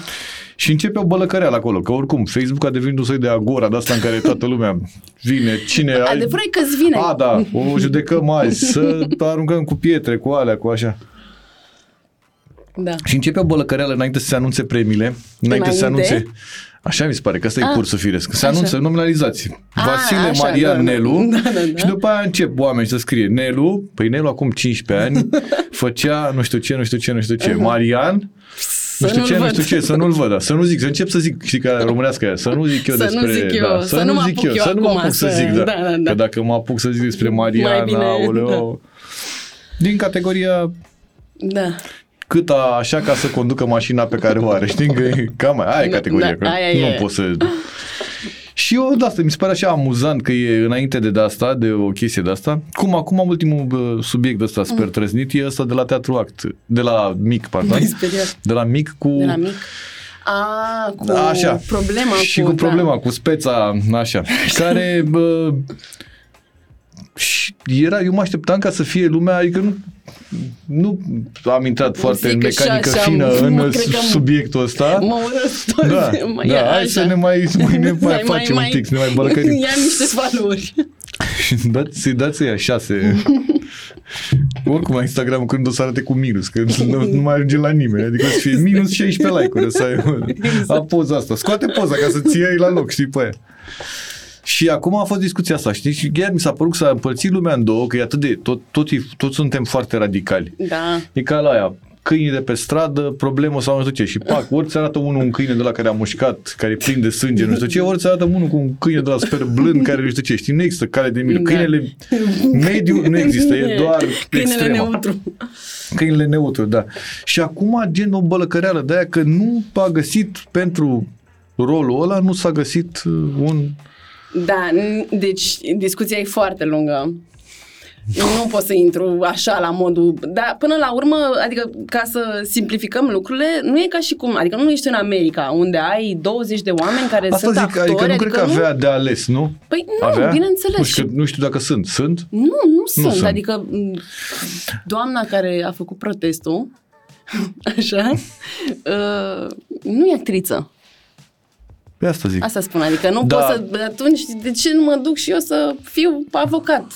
Și începe o bălăcăreală acolo, că oricum Facebook a devenit un soi de agora de asta în care toată lumea vine, cine... ai- Adevărul e că-ți vine. A, da, o judecăm azi, să aruncăm cu pietre, cu alea, cu așa. Da. Și începe o bălăcăreală înainte să se anunțe premiile, înainte, să se Înainte? anunțe... Așa mi se pare, că ăsta e Ah, cursul firesc. Se așa. anunță nominalizați. Ah, Vasile așa, Marian da, da. Nelu (laughs) Da, da, da. și după aia încep oameni să scrie Nelu, păi Nelu acum 15 ani (laughs) făcea nu știu ce, nu știu ce, nu știu ce. Marian, (laughs) nu știu nu-l ce, nu văd. știu ce, să nu-l văd, da. să nu zic, să încep să zic, știi ca românească aia, să nu zic eu Să nu despre... zic eu, da, să nu mă zic apuc eu să nu mă acum apuc să să- zic, da. da, da, da. Că dacă mă apuc să zic despre Marian, bine, aoleo, din categoria Da. Cât a, așa ca să conducă mașina pe care o are. Știi că e cam aia, aia e Da, categoria. da, că aia nu e. poți să... Și eu de asta, mi se pare așa amuzant că e înainte de, de asta, de o chestie de asta. Cum acum ultimul bă, subiect de ăsta super Mm. trăznit e ăsta de la Teatru Act, de la Mic, pardon. M-ai speriat. De la Mic cu... De la mic. A, cu Așa. problema și cu... cu da. problema, cu speța, așa, (laughs) care bă, și era, eu mă așteptam ca să fie lumea, adică nu, nu am intrat foarte în Zic că și mecanică așa, fină mă, în cred că subiectul ăsta. Mă urăsc tot. Da, Mă da, ia hai așa. să ne mai, (laughs) mai, ne mai facem un pic, să ne mai bălăcărim. (laughs) Ia niște valori. Și dați, să-i dați ăia șase. (laughs) Oricum, Instagram când o să arate cu minus, că nu, nu mai ajunge la nimeni. Adică o să fie minus 16 like-uri, o să ai Exact. a poza asta. Scoate poza ca să-ți iei la loc, știi, pe aia. Și acum a fost discuția asta, știi? Și chiar mi s-a părut că s-a împărțit lumea în două, că e atât de... Tot, tot, tot suntem foarte radicali. Da. E ca la aia, câinii de pe stradă, problemă sau nu știu ce. Și pac, ori ți arată unul un câine de la care a mușcat, care e plin de sânge, nu știu ce, ori ți arată unul cu un câine de la super blând, care nu știu ce. Știi, nu există cale de mijloc. Da. Câinele mediu nu există, e doar (laughs) Câinele extrema. neutru. Câinele neutru, da. Și acum, gen o bălăcăreală de aia că nu a găsit pentru rolul ăla, nu s-a găsit uh, un... Da, n- deci discuția e foarte lungă. Nu pot să intru așa la modul... Dar până la urmă, adică ca să simplificăm lucrurile, nu e ca și cum... Adică nu ești în America, unde ai 20 de oameni care Asta sunt zic, actori. adică nu cred că nu... avea de ales, nu? Păi nu, avea? bineînțeles. Nu știu, că, nu știu dacă sunt. Sunt? Nu, nu sunt. sunt. Adică m, doamna care a făcut protestul, (laughs) așa, uh, nu e actriță. Pe asta zic. Asta spun, adică nu Da. pot să... Atunci, de ce nu mă duc și eu să fiu avocat?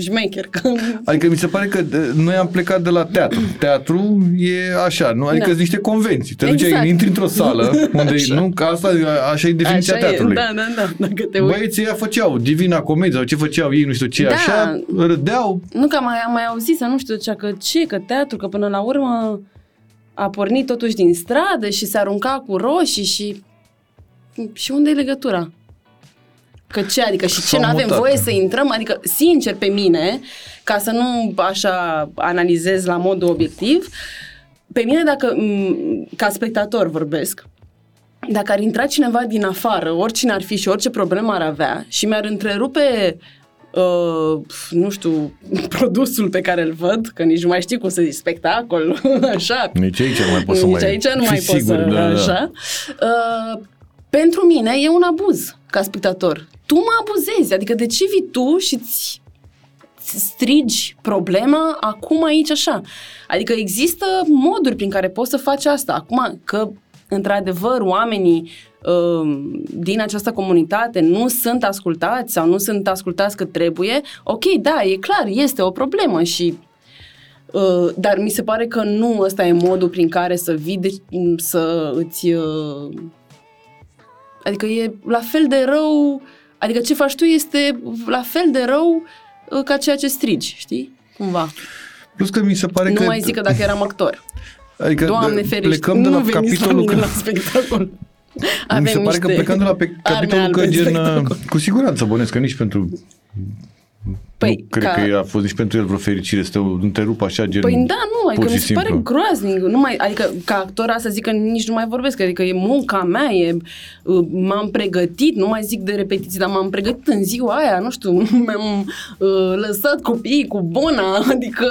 Șmecher, că... Adică mi se pare că de, noi am plecat de la teatru. Teatru e așa, nu? Adică Da. sunt niște convenții. Te duci, Exact. intri într-o sală unde, Așa. nu? Că asta, așa e definiția Așa e, teatrului. da, da, da, dacă te uiți. Băieții ăia făceau Divina Comedie sau ce făceau ei, nu știu ce, Da. așa, râdeau. Nu că am mai, am mai auzit să nu știu ce, că ce, că teatru, că până la urmă a pornit totuși din stradă și se arunca cu roșii și... Și unde e legătura? Că ce, adică și ce S-au nu avem mutat. voie să intrăm? Adică, sincer, pe mine, ca să nu așa analizez la modul obiectiv, pe mine dacă, m, ca spectator vorbesc, dacă ar intra cineva din afară, oricine ar fi și orice problemă ar avea și mi-ar întrerupe Uh, nu știu, (laughs) produsul pe care îl văd, că nici nu mai știu cum să zic, spectacol, (laughs) așa. Nici aici nu mai poți să Nici mai... aici nu fii mai poți sigur, să, da, da. așa. Uh, pentru mine e un abuz ca spectator. Tu mă abuzezi, adică de ce vii tu și ți strigi problema acum aici așa. Adică există moduri prin care poți să faci asta. Acum că într-adevăr oamenii uh, din această comunitate nu sunt ascultați sau nu sunt ascultați cât trebuie, ok, da, e clar, este o problemă și Uh, dar mi se pare că nu ăsta e modul prin care să vii de, să îți uh, adică e la fel de rău adică ce faci tu este la fel de rău uh, ca ceea ce strigi, știi? Cumva. Plus că mi se pare nu că... mai zic că dacă eram actor. Adică Doamne de- ferește, plecăm de nu la veniți capitolul la că... mine la spectacol. mi se pare că niște plecând de la pe arme capitolul albe că în gen... spectacol. Cu siguranță bănesc că nici pentru... Păi, nu cred ca- că a fost nici pentru el vreo fericire să te întrerup așa gen... Păi da, nu, adică pur mi și se pare simplu. groaznic. Nu mai, adică ca actor asta zic că nici nu mai vorbesc, adică e munca mea, e, uh, m-am pregătit, nu mai zic de repetiții, dar m-am pregătit în ziua aia, nu știu, (laughs) mi-am uh, lăsat copiii cu bona, (laughs) adică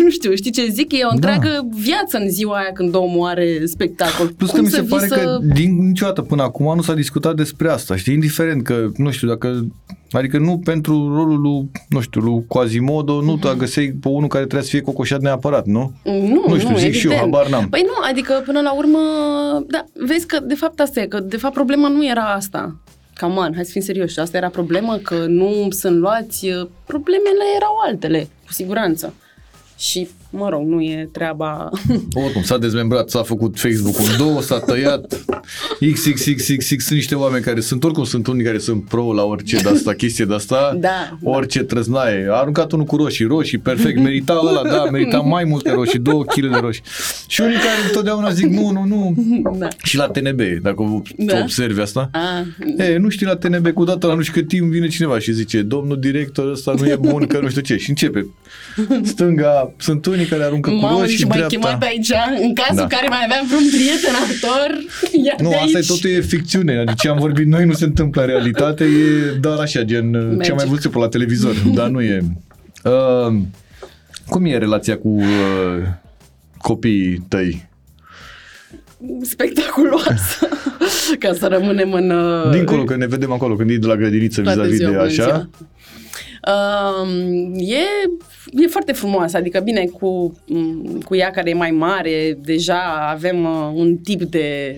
nu știu, știi ce zic, e o întreagă viață în ziua aia când omul are spectacol. Plus că Cum mi să se vii pare să... că din niciodată până acum nu s-a discutat despre asta, știi? Indiferent că, nu știu, dacă... Adică nu pentru rolul lui, nu știu, lui Quasimodo, nu uh-huh. găseai pe unul care trebuie să fie cocoșat neapărat, nu? Nu, Nu știu, nu, zic și eu, evident. habar n-am. Păi nu, adică până la urmă, da, vezi că de fapt asta e, că de fapt problema nu era asta. Come on, hai să fim serioși, asta era problema că nu sunt luați, problemele erau altele, cu siguranță. Și, mă rog, nu e treaba... Oricum, s-a dezmembrat, s-a făcut Facebook-ul în două, s-a tăiat XXXXX, sunt niște oameni care sunt, oricum sunt unii care sunt pro la orice de asta, chestie de asta, Da, orice trăznaie. A aruncat unul cu roșii, roșii, perfect, merita ăla, da, merita mai multe roșii, două kg de roșii. Și unii care întotdeauna zic nu, nu, nu. da. Și la TNB, dacă Da. da. observi asta. A, E, nu știi la TNB cu dată la nu știu cât timp vine cineva și zice domnul director ăsta nu e bun că nu știu ce și începe. Stânga, sunt unii care aruncă cu mamă, roșii, și mai dreapta. chemat pe aici, în cazul Da. în care mai aveam vreun prieten actor, ia Nu, de asta e aici. totul e ficțiune. Adică ce am vorbit noi nu se întâmplă în realitate, e doar așa, gen ce am mai Magic. văzut pe la televizor, dar nu e. Uh, cum e relația cu uh, copiii tăi? spectaculoasă, (laughs) ca să rămânem în... uh, Dincolo, că ne vedem acolo când e de la grădiniță Toată vis-a-vis ziua, de bună așa. Ziua. Um, e, e foarte frumoasă, adică bine, cu, m, cu ea care e mai mare, deja avem uh, un tip de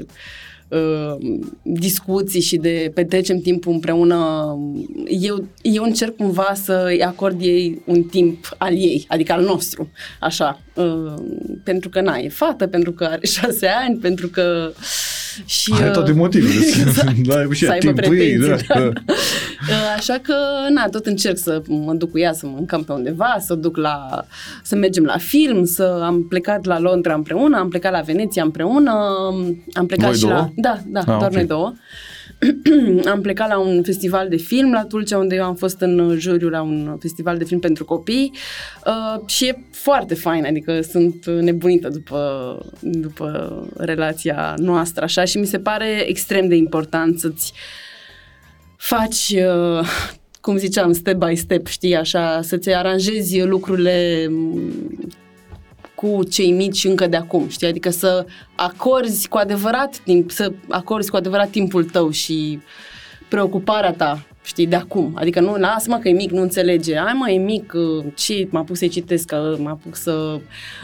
uh, discuții și de petrecem timpul împreună. Eu, eu încerc cumva să-i acord ei un timp al ei, adică al nostru, așa. Uh, pentru că, na, e fată, pentru că are (laughs) șase ani, pentru că... Și, Are uh, toate motivele. (laughs) exact. (laughs) Da, și să aibă timpul ei, pretenții. da, da. da. Așa că, na, tot încerc să mă duc cu ea, să mâncăm pe undeva, să duc la, să mergem la film, să am plecat la Londra împreună, am plecat la Veneția împreună, am plecat Voi și două? la... Da, da, Ah, doar ok. noi două. (clears throat) am plecat la un festival de film la Tulcea, unde eu am fost în juriu la un festival de film pentru copii. Uh, și e foarte fain, adică sunt nebunită după, după relația noastră așa. Și mi se pare extrem de important să-ți faci, uh, cum ziceam, step by step, știi, așa, să-ți aranjezi lucrurile mm, cu cei mici încă de acum, știi? Adică să acorzi cu adevărat timp, să acorzi cu adevărat timpul tău și preocuparea ta, știi, de acum. Adică nu, lasă-mă că e mic, nu înțelege. Ai mă, e mic, uh, ce, m-a pus să citesc, că m-a pus să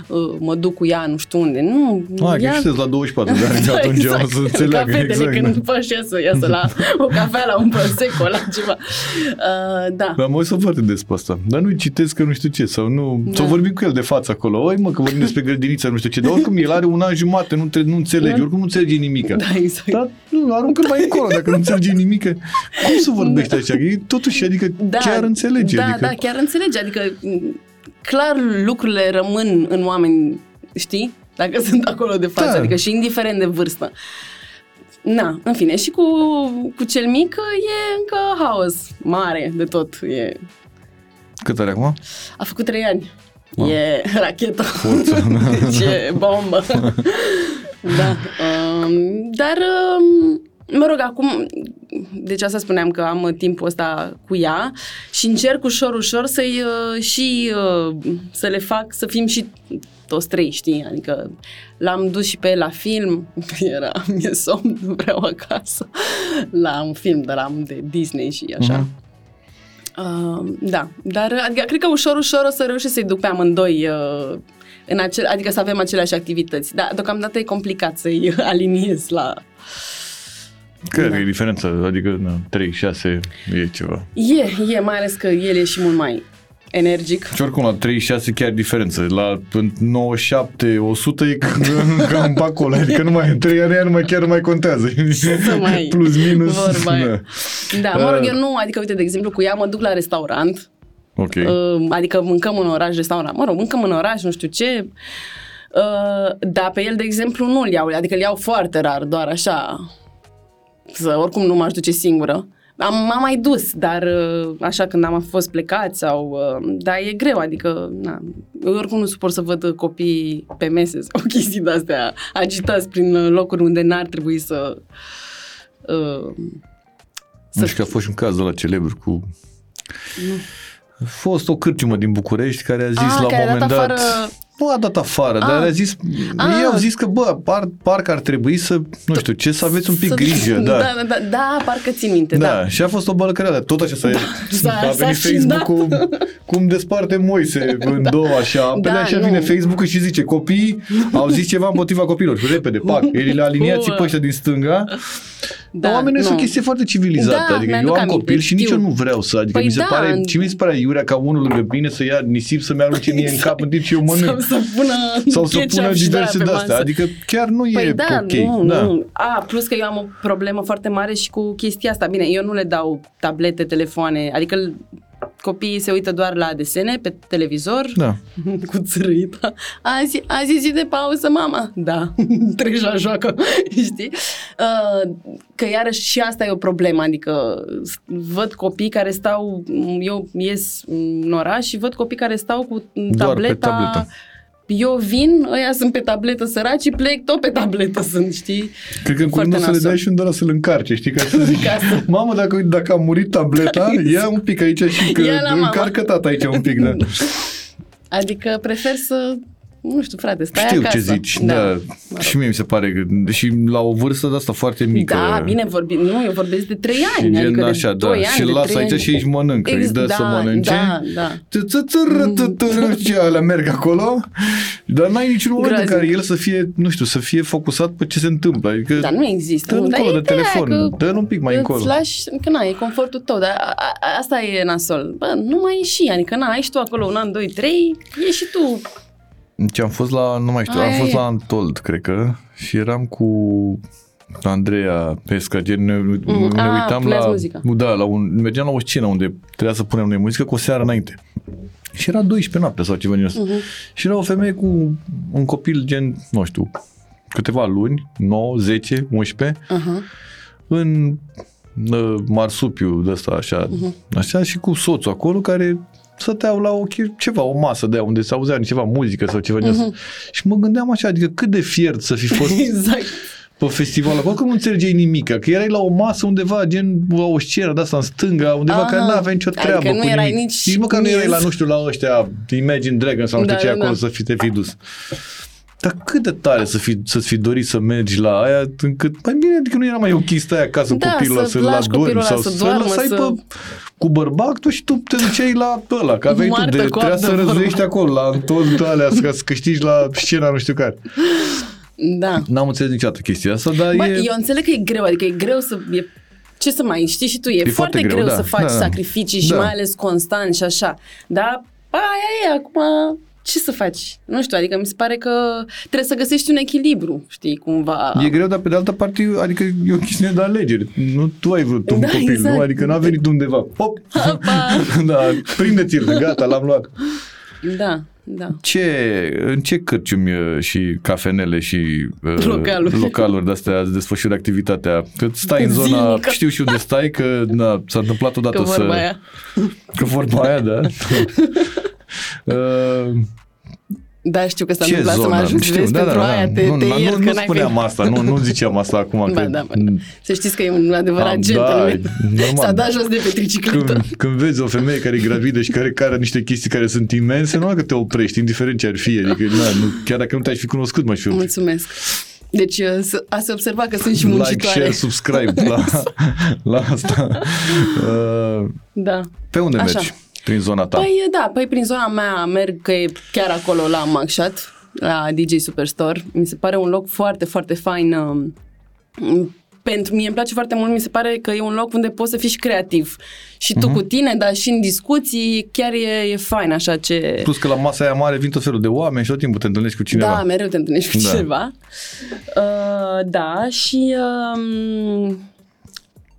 uh, mă duc cu ea nu știu unde. Nu, Ah, ea- că știți la 24 de ani, Da, (laughs) atunci exact. o să înțeleagă. Ca fetele Exact, când da. faci iasă, iasă la o cafea, la un prosecco, la ceva. Uh, da. Dar mă uit să foarte des pe asta. Dar nu-i citesc că nu știu ce, sau nu... Da. Sau vorbim cu el de față acolo. Oi mă, că vorbim despre grădiniță, nu știu ce. Dar oricum el are un an jumate, nu, tre- nu înțelege, oricum nu înțelege nimic. Da, exact. Dar nu, aruncă mai încolo, dacă nu înțelege nimic. Cum să vorbești așa? E totuși, adică chiar înțelege. Da, adică... da, chiar înțelege. Adică, m, clar, lucrurile rămân în oameni, știi? Dacă (laughs) sunt acolo de față, Da. adică și indiferent de vârstă. Na, în fine, și cu, cu cel mic e încă haos mare de tot. E, Cât are acum? a făcut trei ani. Wow. E (laughs) rachetă. Forță, da. Deci e bombă. (laughs) da. Um, dar, um, mă rog, acum, deci asta spuneam că am timpul ăsta cu ea și încerc ușor, ușor să-i uh, și uh, să le fac să fim și toți trei, știi? Adică l-am dus și pe el la film, (laughs) era, mi-e somn, nu vreau acasă, la un film de la de Disney și așa. Mhm. Uh, da, dar adică, cred că ușor, ușor o să reușesc să-i duc pe amândoi uh, în acel, adică să avem aceleași activități. Dar deocamdată e complicat să-i (laughs) aliniez la... Care Da. e diferența? Adică, na, 3, 6 e ceva. E, e, mai ales că el e și mult mai energic. Și oricum la 36 chiar diferență. La 97, 100 e cam, (laughs) cam pe acolo. Adică nu mai, 3 ani nu mai chiar nu mai contează. Să mai- (laughs) Plus, minus. vorba aia. Da, mă rog, Uh. eu nu, adică uite, de exemplu, cu ea mă duc la restaurant, Ok. Uh, adică mâncăm în oraș, restaurant. Mă rog, mâncăm în oraș, nu știu ce. Uh, dar pe el, de exemplu, nu îl iau. Adică îl iau foarte rar, doar așa. Să, oricum nu m-aș duce singură. Am, m-am mai dus, dar uh, așa când am fost plecați sau... Uh, dar e greu, adică... Na, eu oricum nu suport să văd copii pe mese sau (laughs) chestii de-astea agitați prin uh, locuri unde n-ar trebui să... Uh, Nu știu că a fost și un caz la celebru cu... A fost o cârciumă din București care a zis Ah, la un care a dat moment dat... afară- Nu a dat afară, dar Ah. a zis... Ah. Ei au zis că, bă, par, parcă ar trebui să, nu știu, ce, să aveți un pic să- grijă, (laughs) da. Da, da, da, da, parcă țin minte, Da, da. și a fost o balcăreală. Tot așa s-a, (laughs) s-a- a s-a venit scindat. Facebook-ul cum desparte Moise în două așa. (laughs) Apele Da, așa nu. vine Facebook-ul și zice copiii au zis ceva împotriva copilor. Repede, pac. El le aliniați Ua. pe ăștia din stânga. Da, oamenii sunt o chestie foarte civilizată. Da, adică eu mi-aduc am aminte, copil și nici știu. eu nu vreau să. Adică Păi mi se da. pare, și mi se pare iurea ca unul lângă mine să ia nisip să-mi arunce mie în cap în timp ce eu mănânc. Sau să pună Sau să ketchup pună și diverse de-aia pe de-astea. masă. Adică chiar nu Păi e da, ok. nu, da. nu. A, plus că eu am o problemă foarte mare și cu chestia asta. Bine, eu nu le dau tablete, telefoane, adică copiii se uită doar la desene pe televizor, Da. (laughs) cu țărâita. Azi, azi e zi de pauză, mama. Da, (laughs) treci la joacă, (laughs) știi? Uh, că iarăși și asta e o problemă, adică s- văd copii care stau, eu ies în oraș și văd copii care stau cu Doar pe tableta, tabletă. Eu vin, ăia sunt pe tabletă săraci și plec tot pe tabletă sunt, știi? Cred că în Foarte curând o să le nasol. dai și unde să-l încarce, știi? Ca să (laughs) zici, Ca să- mamă, dacă, dacă a murit tableta, ia un pic aici și că Ia la mama. încarcă tata aici un pic, da. (laughs) Adică prefer să, nu știu, frate, stai Știu acasă. ce zici, da. Mă rog. Și mie mi se pare că, și la o vârstă de asta foarte mică. Da, bine vorbi, nu, eu vorbesc de 3 ani, gen adică așa, de da. 2 ani, Și de lasă 3 aici ani. și aici mănâncă, îi dă da, să mănânce. Da, da. Și alea merg acolo, dar n-ai niciun moment în Groaznic. care el să fie, nu știu, să fie focusat pe ce se întâmplă. Adică Dar nu există. dă nu, dar încolo e de ideea telefon, că dă un pic mai îți încolo. lași, că na, e confortul tău, dar a, a, asta e nasol. Bă, nu mai ieși, adică na, ai și tu acolo un an, doi, trei, ieși și tu. Ce am fost la, nu mai știu, Aia am fost e. la Antold, cred că, și eram cu Andreea Pesca, gen ne, ne ah, uitam puneați la, muzică. da, la un, mergeam la o scenă unde trebuia să punem noi muzică cu o seară înainte. Și era 12 noapte sau ceva din asta. Uh-huh. Și era o femeie cu un copil gen, nu știu, câteva luni, 9, 10, 11, Uh-huh. în uh, marsupiu de ăsta așa, Mhm. așa și cu soțul acolo care stăteau la o, che- ceva, o masă de aia unde se auzea ceva muzică sau ceva din asta. Și mă gândeam așa, adică cât de fiert să fi (laughs) fost Exact. pe festival acolo, că nu înțelegeai nimic, că erai la o masă undeva, gen la o scenă de asta în stânga, undeva Aha. care nu avea nicio Adică treabă nu cu erai nimic. nici nici măcar nu erai miez. la, nu știu, la ăștia Imagine Dragons sau nu știu Da, ce da, acolo da. să fi, te fi dus. Dar cât de tare să fi, să-ți fi dorit să mergi la aia încât, mai bine, adică nu era mai ok să stai acasă Da, copilul ăla, să să-l lași adormi copilul ăla sau să să doarmă, lăsai să- pe, cu bărbatul și tu te duceai la ăla, că aveai tu Moartă de, coaptă, trebuia să vorba. răzlești acolo la tot alea, ca să câștigi la scena nu știu care. Da. N-am înțeles niciodată chestia asta, dar Bă, e... eu înțeleg că e greu, adică e greu să... E, ce să mai știi și tu, e, E e foarte foarte greu, greu, da, să faci da, da. sacrificii și Da. mai ales constant și așa. Dar aia e, acum ce să faci? Nu știu, adică mi se pare că trebuie să găsești un echilibru, știi, cumva. E greu, dar pe de altă parte, adică e o chestiune de alegeri. Nu tu ai vrut un Da, copil, exact. nu? Adică n-a venit undeva. Hop! Hopa! (laughs) da, prindeți-l, gata, l-am luat. Da, da. Ce, în ce cârciumi uh, și cafenele și uh, Localuri. localuri de-astea îți desfășuri activitatea? Că stai în zona, Zilnică. știu și unde stai, că na, s-a întâmplat odată Că vorba să... aia. Că vorba aia, da. (laughs) Uh, Da, știu că s-a ce întâmplat să mă zonă? ajungi, Știu, vezi, da, da, pentru da, aia te, nu, te nu, iert nu, că nu n-ai spuneam venit. asta, nu, nu ziceam asta acum. (laughs) Ba, că, da, ba, da. Să știți că e un adevărat Am- gentleman. da, normal. S-a dat jos de pe tricicletă. când, când vezi o femeie care e gravidă și care care niște chestii care sunt imense, nu că te oprești, indiferent ce ar fi. Adică, na, nu, chiar dacă nu te-aș fi cunoscut, m-aș fi oprit. Mulțumesc. Deci uh, să- a se observa că sunt și Like, muncitoare. share, subscribe la, (laughs) la asta. Uh, Da. pe unde Așa. mergi? Prin zona ta. Păi da, păi prin zona mea merg că e chiar acolo la Mugshot, la DJ Superstore. Mi se pare un loc foarte, foarte fain. um, Pentru mine îmi place foarte mult, mi se pare că e un loc unde poți să fii și creativ. Și tu cu tine, dar și în discuții, chiar e, e fain așa ce... Plus că la masa aia mare vin tot felul de oameni și tot timpul te întâlnești cu cineva. Da, mereu te întâlnești cu Da. cineva. Uh, da, și um,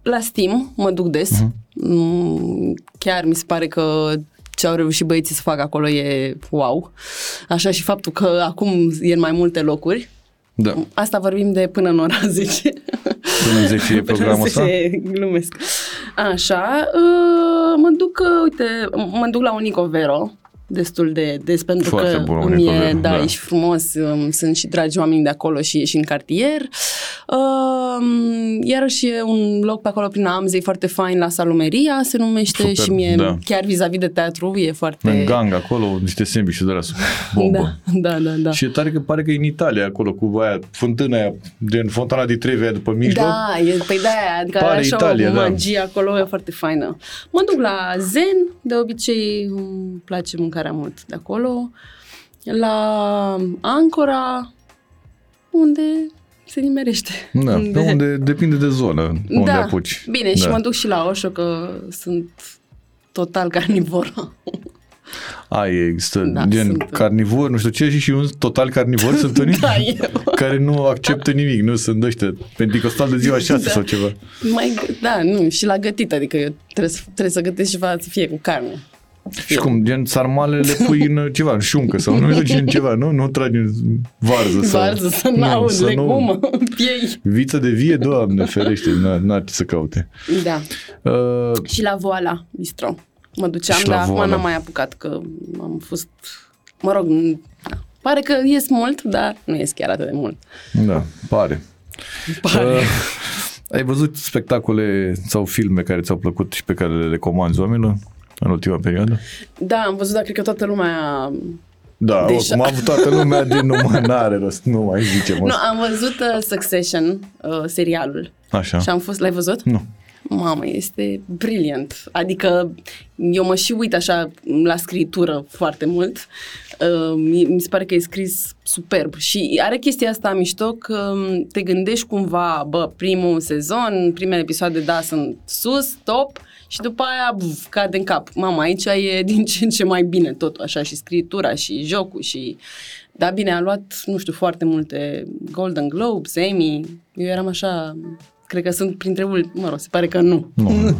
la Steam mă duc des. Mhm. Mm, chiar mi se pare că ce au reușit băieții să facă acolo e wow. Așa și faptul că acum e în mai multe locuri. da. Asta vorbim de până în ora (laughs) 10. Până în 10 e programul ăsta? 10, glumesc. Așa, uh, mă duc, uh, uite, mă duc la un Nicovero destul de des pentru Foarte că bun, un îmi e, Nicovero, da, da. e și frumos, um, sunt și dragi oameni de acolo și e și în cartier. Uh, iarăși e un loc pe acolo prin Amzei foarte fain la Salumeria se numește Super, și mie da. chiar vis-a-vis de teatru e foarte... În gang acolo, niște sandwich de la (laughs) bombă. Da, da, da, da. Și e tare că pare că e în Italia acolo cu aia, fântâna aia, gen fontana di Trevi aia după mijloc. Da, e, păi de aia, adică Pare are așa Italia, o da. magie acolo, e foarte faină. Mă duc la Zen, de obicei îmi place mâncarea mult de acolo. La Ancora, unde se nimerește. Da, pe unde depinde de zonă, pe unde da. apuci. Bine, da. și mă duc și la Osho, că sunt total carnivoră. Ai, există Da, gen sunt- carnivor, nu știu ce, și și un total carnivor sunt (laughs) unii Da, eu. care nu acceptă nimic, nu sunt ăștia pentecostal de ziua 6 Da. sau ceva. Mai, g- da, nu, și la gătit, adică eu trebuie să, trebuie să gătesc ceva să fie cu carne. Și cum, gen sarmale le (laughs) pui în ceva, în șuncă sau nu știu, în ceva, nu? Nu tragi în varză sau... Varză, să Nu, n-aud, să nu- legumă, (laughs) piei. Viță de vie, doamne, ferește, n- n-ar ce să caute. Da. Uh, Și la Voala Bistro. Mă duceam, Și la dar acum Voala. n-am mai apucat, că am fost... Mă rog, n- da. pare că ies mult, dar nu ies chiar atât de mult. da, pare. Pare. Uh, ai văzut spectacole sau filme care ți-au plăcut și pe care le recomanzi oamenilor în ultima perioadă? Da, am văzut, dar cred că toată lumea... Da, Deja. oricum a avut toată lumea din (laughs) numai n-are rost, nu mai zicem Nu, asta. am văzut uh, Succession, uh, serialul. Așa. Și am fost... L-ai văzut? Nu. Mamă, este brilliant. Adică eu mă și uit așa la scritură foarte mult. Uh, mi, mi se pare că e scris superb și are chestia asta mișto că um, te gândești cumva, bă, primul sezon, primele episoade, da, sunt sus, top și după aia buf, cade în cap. Mama, aici e din ce în ce mai bine totul, așa, și scritura și jocul și... Da, bine, a luat, nu știu, foarte multe Golden Globes, Emmy. Eu eram așa, cred că sunt printre ul- mă rog, se pare că nu. Nu. (laughs)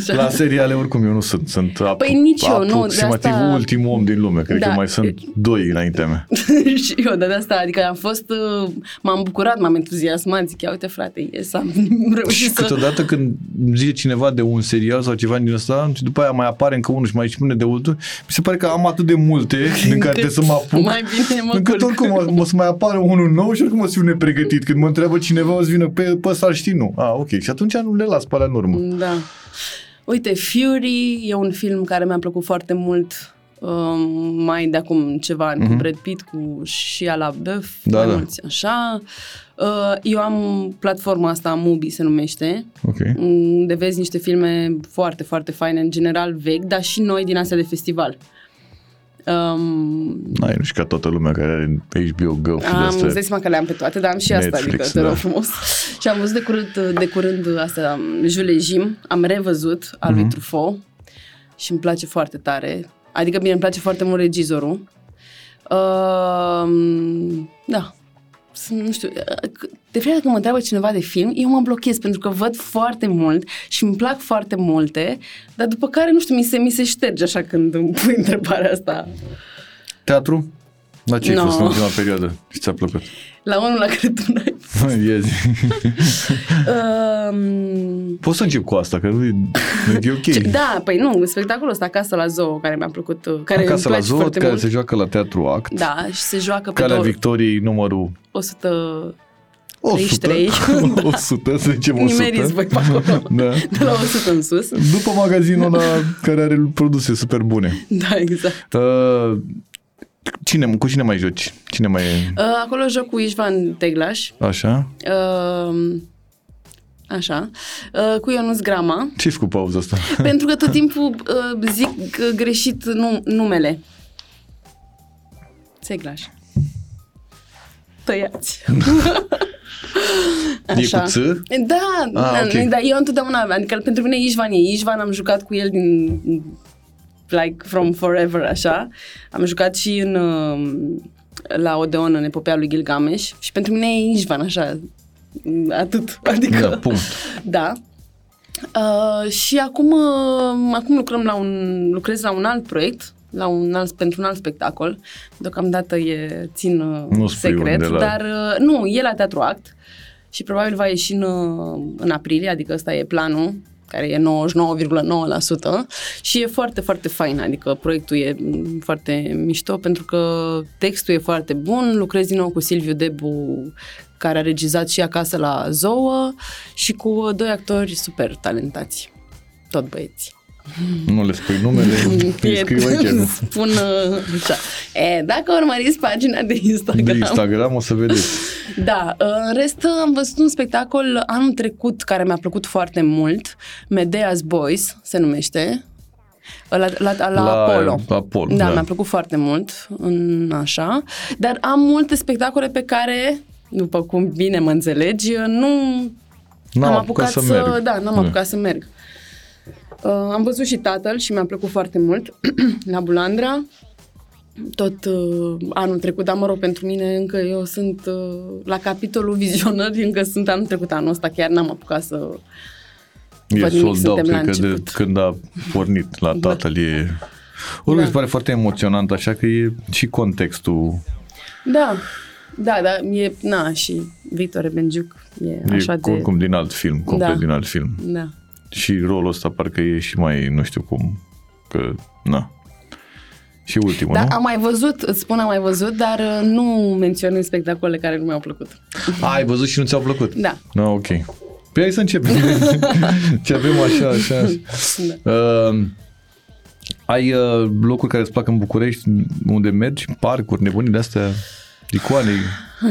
Așa. La seriale oricum eu nu sunt, sunt ap- Păi nici eu, nu, de aproximativ asta- ultimul om din lume, cred Da. că mai sunt doi înaintea mea. (laughs) și eu de asta, adică am fost, uh, m-am bucurat, m-am entuziasmat, zic, ia uite frate, yes, (laughs) am Și reușit să... câteodată când zice cineva de un serial sau ceva din ăsta și după aia mai apare încă unul și mai spune de altul, mi se pare că am atât de multe (laughs) din care trebuie să mă apuc. Mai bine mă Încât culc. oricum o, o să mai apară unul nou și oricum o să fiu nepregătit. Când mă întreabă cineva, o să vină pe, pe ăsta, îl știi, nu. Ah, ok. Și atunci nu le las pe alea în urmă. Da. Uite, Fury e un film care mi-a plăcut foarte mult um, mai de acum ceva ani, cu Brad Pitt, cu Shia LaBeouf, Mhm. Da, mai da. mulți, așa. Uh, eu am platforma asta, Mubi se numește, Ok. unde vezi niște filme foarte, foarte faine, în general vechi, dar și noi din astea de festival. Um, N-ai, nu știu ca toată lumea care are HBO Go și de am, îți dai astea. seama că le-am pe toate, dar am și asta, Netflix, adică te rog da. frumos. Și am văzut de curând, de curând asta, Jules Jim, am revăzut al Mhm. lui Truffaut și îmi place foarte tare. Adică bine, îmi place foarte mult regizorul. Uh, da. Sunt, Nu știu, de fiecare dată când mă întreabă cineva de film, eu mă blochez pentru că văd foarte mult și îmi plac foarte multe, dar după care, nu știu, mi se, mi se șterge așa când îmi pui întrebarea asta. Teatru? La ce ai No. fost în ultima perioadă și ți-a plăcut? La unul la care tu n-ai Iezi. Um, Poți să încep cu asta, că nu e, nu e ok. Ce, da, păi nu, spectacolul ăsta Acasă la Zoo, care mi-a plăcut, uh, care Acasă îmi la place Zoo, foarte care mult. se joacă la Teatru Act. Da, și se joacă pe Calea două, Victoriei numărul 100... 100. 33. 100, să zicem 100. Nimeriți voi pe acolo. Da. De la 100 în sus. După magazinul ăla care are produse super bune. Da, exact. Uh, cine, cu cine mai joci? Cine mai e Uh, Acolo joc cu Ișvan Teglaș. așa? Uh, Așa. Uh, Cu Ionuț Grama. ce cu pauza asta? (laughs) pentru că tot timpul uh, zic uh, greșit nu, numele. Teglaș. Tăiați. (laughs) E cu ț? Da, Ah, da, ok. da, eu întotdeauna, adică pentru mine Ișvan e Ișvan, am jucat cu el din like from forever, așa. Am jucat și în uh, la Odeon în epopea lui Gilgamesh și pentru mine e Ișvan, așa, atât, (laughs) adică... Da, punct. Da. Uh, și acum, uh, acum lucrăm la un, lucrez la un alt proiect, la un alt, pentru un alt spectacol. Deocamdată e, țin uh, Nu spui secret, unde la- dar uh, nu, e la Teatru Act și probabil va ieși în, uh, în aprilie, adică ăsta e planul care e 99,9% și e foarte, foarte fain, adică proiectul e mm, foarte mișto pentru că textul e foarte bun, lucrez din nou cu Silviu Debu care a regizat și acasă la Zoă și cu uh, doi actori super talentați, tot băieți. Nu le spui numele, (laughs) îi scriu aici. nu? Spun uh, așa. E, dacă urmăriți pagina de Instagram, De Instagram o să vedeți. da, în rest am văzut un spectacol anul trecut care mi-a plăcut foarte mult, Medea's Boys se numește, la, la, la, la Apollo. La Apollo, da, da. mi-a plăcut foarte mult, în așa, dar am multe spectacole pe care, după cum bine mă înțelegi, nu N-am am apucat apucat să să, merg. da, n-am Da. apucat să merg. Uh, am văzut și tatăl și mi-a plăcut foarte mult (clears throat) la Bulandra. Tot uh, anul trecut, dar mă rog, pentru mine încă eu sunt uh, la capitolul vizionări, încă sunt anul trecut, anul ăsta chiar n-am apucat să... E Văd nimic, sold out, suntem la cred că de început. când a pornit la Da. tatăl e... Oricum Da. mi se pare foarte emoționant, așa că e și contextul Da, da, da, e, na, și Victor Benjuc e așa e de... oricum din alt film, complet Da. din alt film. Da. Și rolul ăsta parcă e și mai, nu știu cum, că, na. Și ultimul, Dar nu? am mai văzut, îți spun am mai văzut, dar uh, nu menționez spectacolele care nu mi-au plăcut. A, ai văzut și nu ți-au plăcut? Da. No, ok. Păi hai să începem. (laughs) Ce avem așa, așa. Da. Uh, ai uh, locuri care îți plac în București, unde mergi, parcuri, nebunii de astea, icoane.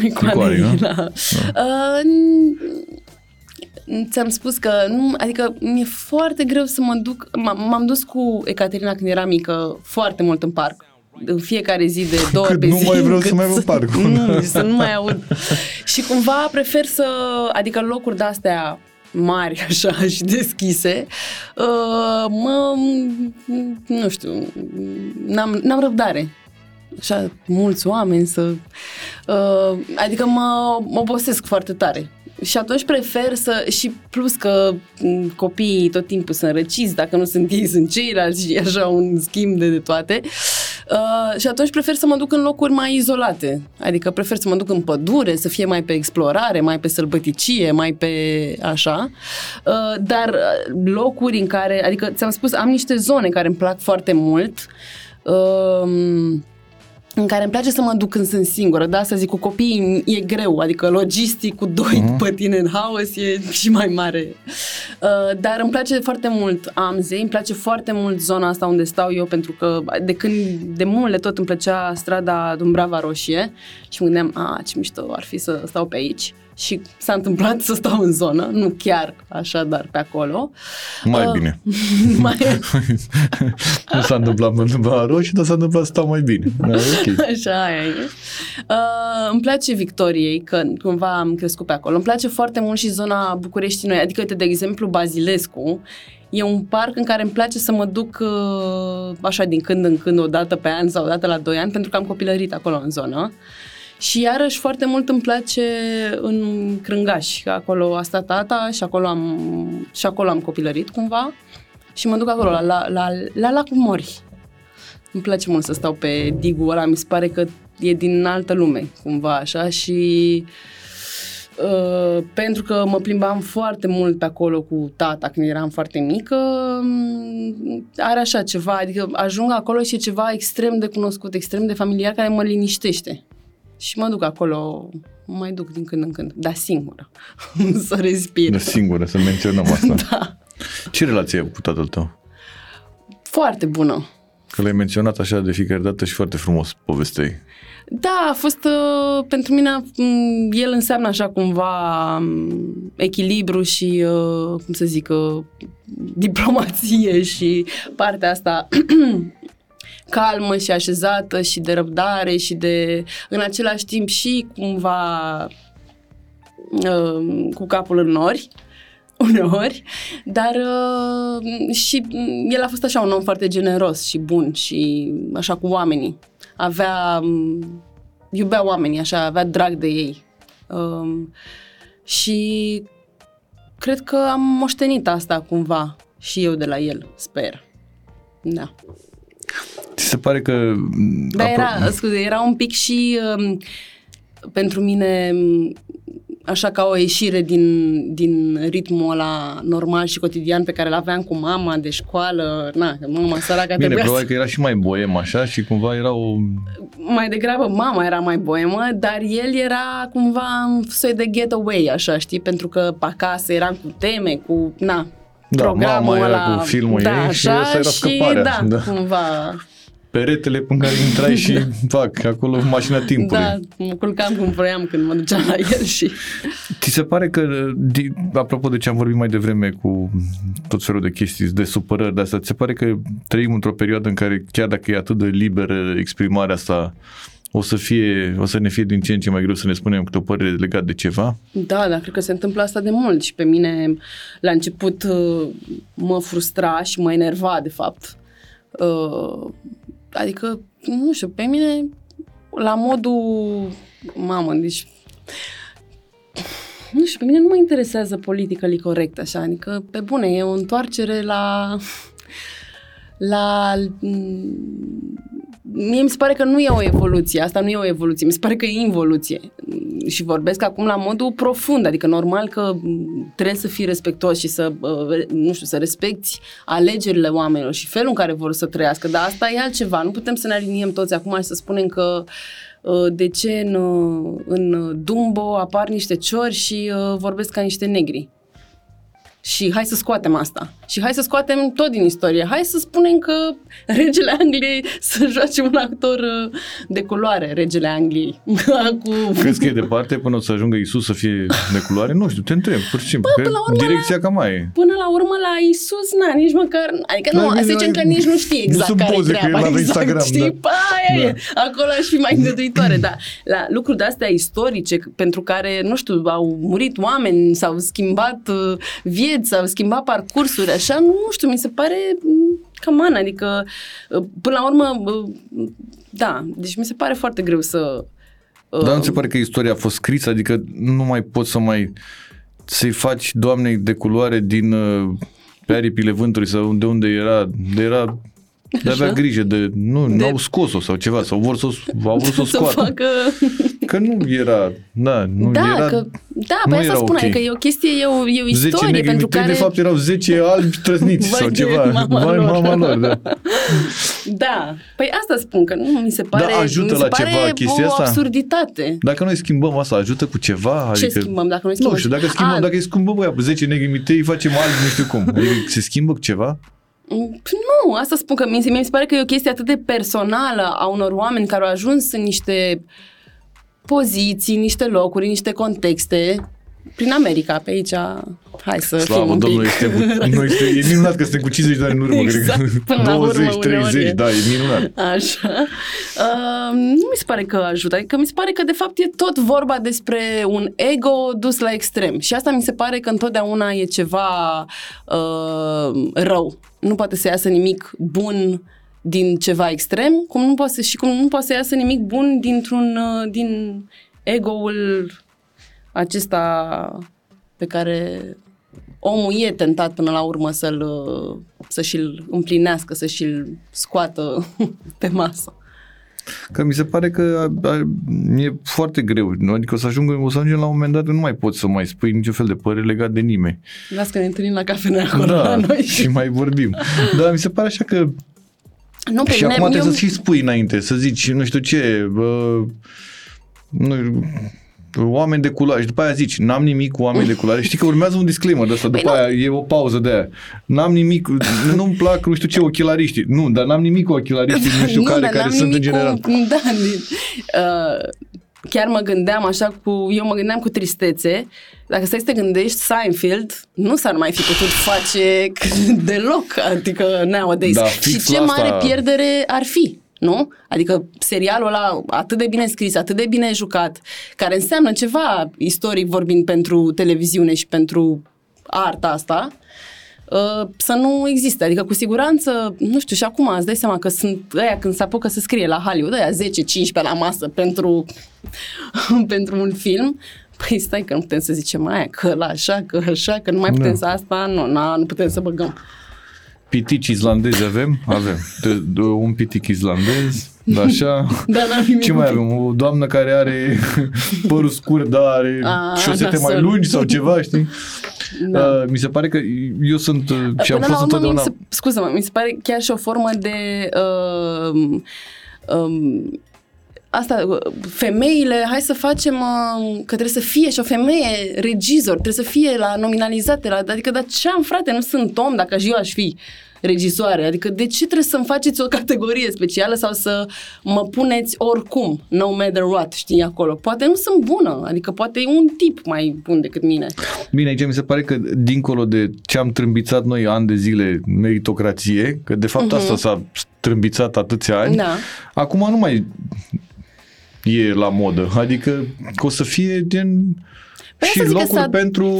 Icoane, nu? da. Uh, n- ți-am spus că nu, adică mi-e foarte greu să mă duc, m- m-am dus cu Ecaterina când era mică foarte mult în parc în fiecare zi de (laughs) două Cât ori pe nu zi. mai vreau să încât mai văd parcul. (laughs) Nu, să nu mai aud. (laughs) și cumva prefer să, adică locuri de-astea mari așa și deschise, uh, mă, nu știu, n-am, n-am răbdare așa mulți oameni să... Uh, adică mă, mă obosesc foarte tare. Și atunci prefer să... Și plus că m, copiii tot timpul sunt răciți, dacă nu sunt ei, sunt ceilalți și așa un schimb de, de toate. Uh, și atunci prefer să mă duc în locuri mai izolate. Adică prefer să mă duc în pădure, să fie mai pe explorare, mai pe sălbăticie, mai pe așa. Uh, dar uh, locuri în care... Adică ți-am spus, am niște zone care îmi plac foarte mult. Uh, în care îmi place să mă duc când sunt singură, da, să zic, cu copiii e greu, adică logistic cu (laughs) doi uh-huh. pe tine în haos e și mai mare. Uh, dar îmi place foarte mult Amzei, îmi place foarte mult zona asta unde stau eu, pentru că de când, de mult de tot îmi plăcea strada Dumbrava Roșie și mă gândeam, a, ce mișto ar fi să stau pe aici. Și s-a întâmplat să stau în zonă, nu chiar așa, dar pe acolo. Mai Uh, bine. (laughs) mai, (laughs) nu s-a întâmplat mă întâmpla roșu, dar s-a întâmplat să stau mai bine. Da, ok. (laughs) Așa aia e. Uh, îmi place Victoriei, că cumva am crescut pe acolo. Îmi place foarte mult și zona Bucureștii Noi. Adică, uite, de exemplu, Bazilescu e un parc în care îmi place să mă duc uh, așa din când în când, o dată pe an sau o dată la doi ani, pentru că am copilărit acolo în zonă. Și iarăși foarte mult îmi place în Crângaș, că acolo a stat tata și acolo am, și acolo am copilărit cumva. Și mă duc acolo, la, la, la, la Lacul Mori. Îmi place mult să stau pe digul ăla, mi se pare că e din altă lume, cumva așa, și Uh, pentru că mă plimbam foarte mult pe acolo cu tata când eram foarte mică, um, are așa ceva, adică ajung acolo și e ceva extrem de cunoscut, extrem de familiar care mă liniștește. Și mă duc acolo, mă mai duc din când în când, dar singură, (laughs) să respir. Da, singură, să menționăm asta. (laughs) Da, Ce relație ai cu tatăl tău? foarte bună. Că l-ai menționat așa de fiecare dată și foarte frumos povestei. Da, a fost uh, pentru mine, m, el înseamnă așa cumva m, echilibru și, uh, cum să zic, uh, diplomație și partea asta (clears throat) calmă și așezată și de răbdare și de, în același timp și cumva uh, cu capul în nori (laughs) uneori, dar uh, și mm, el a fost așa un om foarte generos și bun și așa cu oamenii. Avea, mm, iubea oamenii, așa, avea drag de ei. Um, și cred că am moștenit asta cumva și eu de la el, sper. Da. Ți se pare că... Dar apro- era, scuze, era un pic și um, pentru mine um, așa ca o ieșire din, din ritmul ăla normal și cotidian pe care îl aveam cu mama de școală. Na, că mama săracă Bine, trebuia probabil să... că era și mai boem așa și cumva era o... Mai degrabă mama era mai boemă, dar el era cumva un soi de getaway, așa, știi? Pentru că pe acasă eram cu teme, cu, na, Da, programul mama era ăla. cu filmul da, ei și așa, ăsta era și scăparea. da, Da. cumva Peretele pe care intrai și fac acolo mașina timpului. Da, mă culcam cum vroiam când mă duceam la el și... Ți se pare că, di- apropo de ce am vorbit mai devreme cu tot felul de chestii, de supărări de asta, ți se pare că trăim într-o perioadă în care chiar dacă e atât de liberă exprimarea asta, o să, fie, o să ne fie din ce în ce mai greu să ne spunem câte o părere legat de ceva? Da, dar cred că se întâmplă asta de mult și pe mine la început uh, mă frustra și mă enerva de fapt. Uh, Adică, nu știu, pe mine la modul, mamă, deci nu știu, pe mine nu mă interesează politically corect, așa, adică, pe bune, e o întoarcere la la mie mi se pare că nu e o evoluție, asta nu e o evoluție, mi se pare că e involuție. Și vorbesc acum la modul profund, adică normal că trebuie să fii respectuos și să, nu știu, să respecti alegerile oamenilor și felul în care vor să trăiască, dar asta e altceva. Nu putem să ne aliniem toți acum și să spunem că de ce în, în Dumbo apar niște ciori și vorbesc ca niște negri. Și hai să scoatem asta. Și hai să scoatem tot din istorie. Hai să spunem că regele Angliei (laughs) să joace un actor uh, de culoare, regele Angliei. (laughs) Cu... Crezi că e departe până o să ajungă Isus să fie de culoare? Nu știu, te întreb, pur și simplu. Bă, până la urmă, direcția cam mai e. Până la urmă la Isus, na, nici măcar, adică nu, Da, să zicem bine, că nici nu știe nu exact sunt care e poze cu el treaba. la exact, Instagram, știi? da. Pa, aia Da. e. Acolo aș fi mai îngăduitoare, dar la lucruri de-astea istorice, pentru care, nu știu, au murit oameni, s-au schimbat uh, vieți, s-au schimbat parcursuri, așa, nu știu, mi se pare cam an, adică uh, până la urmă, uh, da, deci mi se pare foarte greu să... uh, Dar nu ți se pare că istoria a fost scrisă? Adică nu mai poți să mai să-i faci doamnei de culoare din uh, pe aripile vântului sau de unde era, de era de avea Așa? grijă de, nu, De- de... n-au scos-o sau ceva, sau vor să, o- au vrut să o (laughs) să scoată. facă... Că nu era, da, nu da, era, că, da, nu păi asta era spune, ok. că e o chestie, e o, e o 10 istorie negri pentru mitei, care... de fapt erau 10 (laughs) albi trăzniți Vai sau de ceva. mama Vai, lor. mama lor, da. (laughs) Da, păi asta spun, că nu mi se pare, ajută mi se la pare ceva chestia o asta? absurditate. Dacă noi schimbăm asta, ajută cu ceva? Ce adică, schimbăm dacă noi schimbăm? Nu știu, dacă schimbăm, A, dacă îi schimbăm băia, 10 negri mitei, facem albi, nu știu cum. (laughs) Adică se schimbă cu ceva? Nu, asta spun că mie, mie mi se pare că e o chestie atât de personală a unor oameni care au ajuns în niște poziții, niște locuri, niște contexte, prin America, pe aici, hai să fim Slavă un Domnului, pic. este, (laughs) noi este, e minunat că suntem cu 50 de ani în urmă, Exact, cred până că la urmă, 20, uneori 30, e. da, e minunat. Așa. Uh, nu mi se pare că ajută. Adică mi se pare că, de fapt, e tot vorba despre un ego dus la extrem. Și asta mi se pare că întotdeauna e ceva uh, rău. Nu poate să iasă nimic bun din ceva extrem, cum nu poate să, și cum nu poate să iasă nimic bun dintr-un uh, din ego-ul acesta pe care omul e tentat până la urmă să-l, uh, să și-l împlinească, să și-l scoată (laughs) pe masă. Că mi se pare că a, a, e foarte greu. Nu? Adică o să, ajung, o să ajungem la un moment dat nu mai poți să mai spui niciun fel de părere legat de nimeni. Las că ne întâlnim la cafenea acolo Da, la noi. și mai vorbim. (laughs) Dar mi se pare așa că Nu, pe și mine, acum trebuie eu- să și spui înainte, să zici, nu știu ce, bă, nu, oameni de culoare. Și după aia zici, n-am nimic cu oameni de culoare. Știi că urmează un disclaimer de asta, după Păi nu. aia e o pauză de aia. N-am nimic, nu-mi plac, nu știu ce, ochelariștii. Nu, dar n-am nimic cu ochelariștii, nu știu (laughs) care, dar care n-am sunt în nimic general. Cu, (laughs) da, din, uh, chiar mă gândeam așa cu, eu mă gândeam cu tristețe, dacă stai să te gândești, Seinfeld nu s-ar mai fi putut face (laughs) deloc, adică nowadays. Da, și fix ce la asta- mare pierdere ar fi, nu? Adică serialul ăla atât de bine scris, atât de bine jucat, care înseamnă ceva istoric vorbind pentru televiziune și pentru arta asta, uh, să nu existe. Adică cu siguranță, nu știu, și acum îți dai seama că sunt ăia când se apucă să scrie la Hollywood, ăia 10-15 la masă pentru, (laughs) pentru un film, Păi stai că nu putem să zicem aia, că la așa, că așa, că nu mai putem Da. să asta, nu, na, nu putem să băgăm. Pitici islandezi avem? Avem. De, de, un pitic islandez, da, așa. (laughs) Da, n-am nimic Ce cu mai tine. avem? O doamnă care are (laughs) părul scurt, dar are A, șosete da, mai să- lungi sau ceva, știi? Da. Uh, mi se pare că eu sunt uh, și am Până fost la urmă, mi întotdeauna... se, scuză-mă, mi se pare chiar și o formă de... Uh, um, asta, uh, femeile, hai să facem uh, că trebuie să fie și o femeie regizor, trebuie să fie la nominalizate, la, adică, dar ce am, frate, nu sunt om dacă și eu aș fi regisoare, adică de ce trebuie să-mi faceți o (laughs) categorie specială sau să mă puneți oricum, no matter what, știi, acolo. Poate nu sunt bună, adică poate e un tip mai bun decât mine. Bine, aici mi se pare că dincolo de ce am trâmbițat noi ani de zile meritocrație, că de fapt asta s-a trâmbițat atâția ani, Mhm. Da. acum nu mai e la modă. Adică că o să fie gen Păi și asta zic că locuri s-a- pentru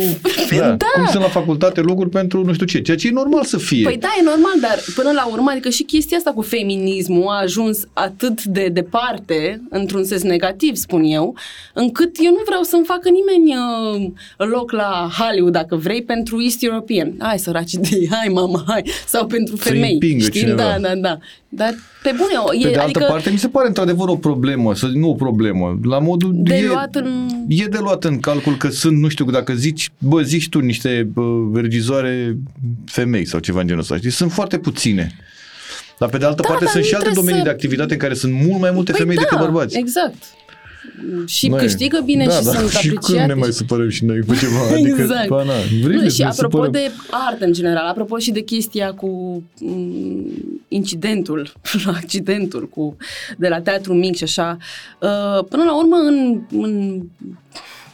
da, Da. cum sunt la facultate locuri pentru nu știu ce, ceea ce e normal să fie. Păi da, e normal, dar până la urmă, adică și chestia asta cu feminismul a ajuns atât de departe, într-un sens negativ, spun eu, încât eu nu vreau să-mi facă nimeni uh, loc la Hollywood, dacă vrei, pentru East European. Hai, săraci (laughs) de ei, hai, mama, hai. Sau pentru Să-i femei. împingă știi? cineva. Da, da, da. Dar pe bune, o- e, Pe de altă adică parte, mi se pare într-adevăr o problemă, să nu o problemă, la modul de e, luat în... e de luat în calcul că sunt, nu știu, dacă zici, bă, zici tu niște bă, regizoare femei sau ceva în genul ăsta, știi? Sunt foarte puține. Dar pe de altă Da, parte dar sunt nu și alte trebuie domenii să- de activitate în care sunt mult mai multe Păi femei da, decât bărbați. Exact. Și Noi- câștigă bine da, și da, sunt (laughs) și apreciate. când ne mai supărăm și noi cu ceva, (laughs) adică, Exact. ba, na, vrei Nu, să și ne apropo supărăm. de artă în general, apropo și de chestia cu m, incidentul, (laughs) accidentul cu, de la teatru mic și așa, uh, până la urmă în, în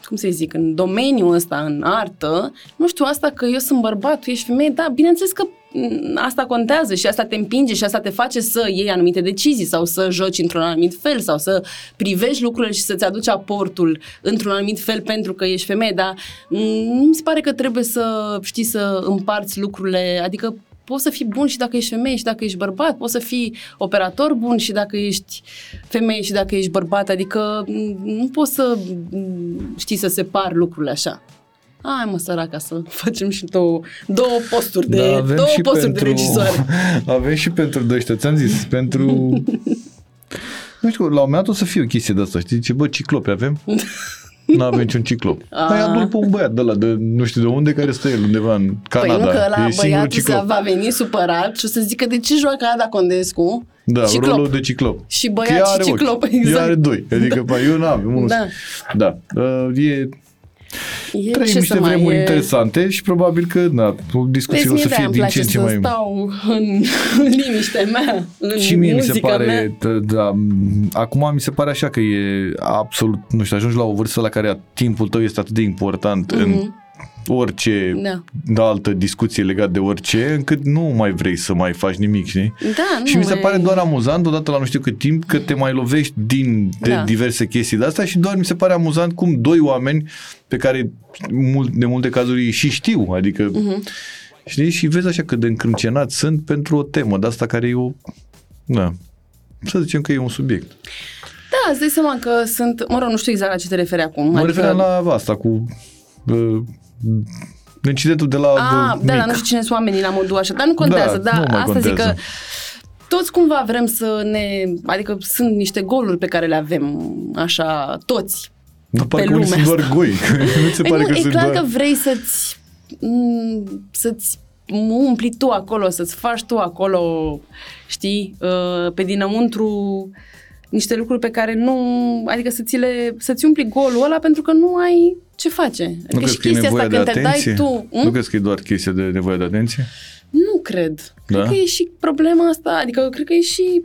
cum să zic, în domeniul ăsta, în artă, nu știu, asta că eu sunt bărbat, tu ești femeie, da, bineînțeles că m, asta contează și asta te împinge și asta te face să iei anumite decizii sau să joci într-un anumit fel sau să privești lucrurile și să-ți aduci aportul într-un anumit fel pentru că ești femeie, dar m, nu mi se pare că trebuie să știi să împarți lucrurile, adică poți să fii bun și dacă ești femeie și dacă ești bărbat, poți să fii operator bun și dacă ești femeie și dacă ești bărbat, adică m, nu poți să m, știi să separi lucrurile așa. Hai mă săraca să facem și două, două posturi de, Da, avem două și posturi pentru, de regizoare. (laughs) Avem și pentru de ăștia, ți-am zis, pentru... (laughs) nu știu, la un moment dat o să fie o chestie de asta, știi? Ce, bă, ciclopi avem? (laughs) Nu avem niciun ciclop. A. Păi adul pe un băiat de la, de nu știu de unde, care stă el undeva în Păi Canada. nu că e la singurul băiatul ciclop. să va veni supărat și o să zică de ce joacă Ada Condescu Da, ciclop. rolul de ciclop. Și Că băiat ea și are ciclop, ochi. exact. Ea are doi. Adică, pa, eu n-am. Unul. Da. Da. Uh, e, E trăim ce niște să mai vremuri e... interesante și probabil că, da, discuțiile o Vezi, să mie fie de-aia din îmi ce place în ce să mai... stau în, (laughs) în liniștea mea, în Și mie mi se muzica pare, mea. t- da, m, acum mi se pare așa că e absolut, nu știu, ajungi la o vârstă la care timpul tău este atât de important în Mhm. Orice Da. de altă discuție legat de orice, încât nu mai vrei să mai faci nimic, știi? Da, nu și mi se mai- pare doar amuzant, odată la nu știu cât timp, că te mai lovești din de Da. diverse chestii de astea și doar mi se pare amuzant cum doi oameni pe care mult, de multe cazuri și știu, adică Mhm. știi, și vezi așa cât de încrâncenați sunt pentru o temă de asta care e o, da, să zicem că e un subiect. Da, îți dai seama că sunt, mă rog, nu știu exact la ce te referi acum. Mă adică... referam la asta cu uh, incidentul de la Ah, uh, da, mic. dar nu știu cine sunt oamenii la modul așa, dar nu contează, Da, da, nu mai asta zic că contează. toți cumva vrem să ne... Adică sunt niște goluri pe care le avem, așa, toți. Dar pe parcă unii lumea sunt doar asta. goi. (laughs) nu ți se Păi pare nu, că e sunt clar doar... că vrei să-ți, m, să-ți umpli tu acolo, să-ți faci tu acolo, știi, uh, pe dinăuntru niște lucruri pe care nu, adică să ți le, să-ți umpli golul ăla pentru că nu ai ce face. Adică Nu crezi și că e chestia nevoie asta de când te atenție? dai tu... Nu crezi că e doar chestia de nevoie de atenție? Nu cred. Cred Da? că e și problema asta, adică cred că e și,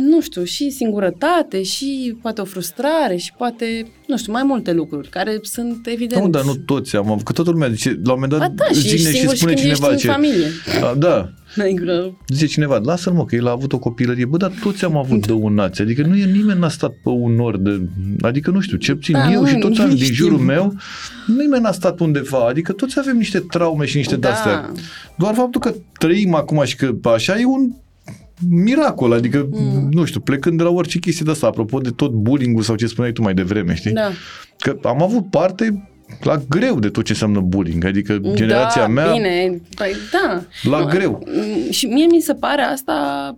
nu știu, și singurătate, și poate o frustrare, și poate, nu știu, mai multe lucruri care sunt evident. Nu, dar nu toți am avut, că toată lumea zice, la un moment dat Ba da, și ești vine și singur și spune când cineva ești ce... în familie. A, da, (laughs) Adică, zice cineva, lasă-l mă, că el a avut o copilărie. Bă, dar toți am avut dăunați. Adică nu e nimeni n-a stat pe un nor de... Adică nu știu, ce puțin Da, eu și nu, toți nu am din știm. jurul meu, nimeni n-a stat undeva. Adică toți avem niște traume și niște Da. de-astea. Doar faptul că trăim acum și că așa e un miracol, adică, mm. nu știu, plecând de la orice chestie de asta, apropo de tot bullying-ul sau ce spuneai tu mai devreme, știi? da. Că am avut parte la greu de tot ce înseamnă bullying, adică generația da, mea bine, păi da. la Nu, greu. m, Și mie mi se pare asta